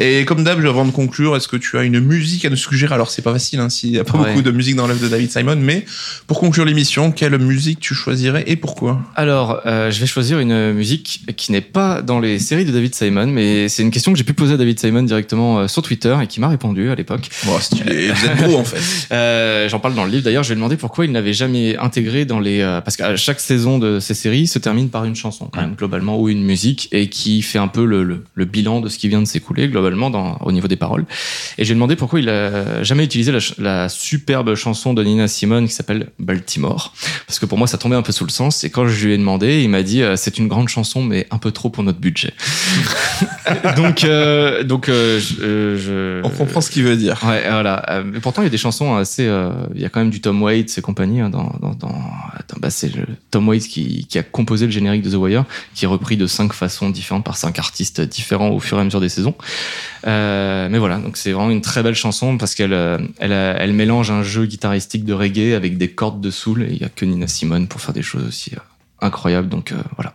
et comme d'hab, avant de conclure, est-ce que tu as une musique à nous suggérer? Alors c'est pas facile, hein, s'il n'y a pas Ouais. beaucoup de musique dans l'œuvre de David Simon, mais pour conclure l'émission, quelle musique tu choisirais et pourquoi? Alors, euh, je vais choisir une musique qui n'est pas dans les séries de David Simon, mais c'est une question que j'ai pu poser à David Simon directement euh, sur Twitter et qui m'a répondu à l'époque. Bon, stylé, vous êtes gros en fait. Euh, J'en parle dans le livre. D'ailleurs, je lui ai demandé pourquoi il n'avait jamais intégré dans les euh, parce qu'à chaque saison de ces séries se termine par une chanson quand même globalement ou une musique et qui fait un peu le, le, le bilan de ce qui vient de s'écouler globalement dans, au niveau des paroles. Et je lui ai demandé pourquoi il a jamais utilisé la, superbe chanson de Nina Simone qui s'appelle Baltimore parce que pour moi ça tombait un peu sous le sens. Et quand je lui ai demandé, il m'a dit euh, c'est une grande chanson mais un peu trop pour notre budget. donc euh, donc euh, je, je On comprend ce qu'il veut dire. Ouais, voilà. Mais pourtant, il y a des chansons assez. euh, Il y a quand même du Tom Waits et compagnie. hein, dans, dans, bah, c'est Tom Waits qui, qui a composé le générique de The Wire, qui est repris de cinq façons différentes par cinq artistes différents au fur et à mesure des saisons. Euh, mais voilà, donc c'est vraiment une très belle chanson parce qu'elle euh, elle, a- elle mélange un jeu guitaristique de reggae avec des cordes de soul et il y a que Nina Simone pour faire des choses aussi euh, incroyables. Donc euh, voilà.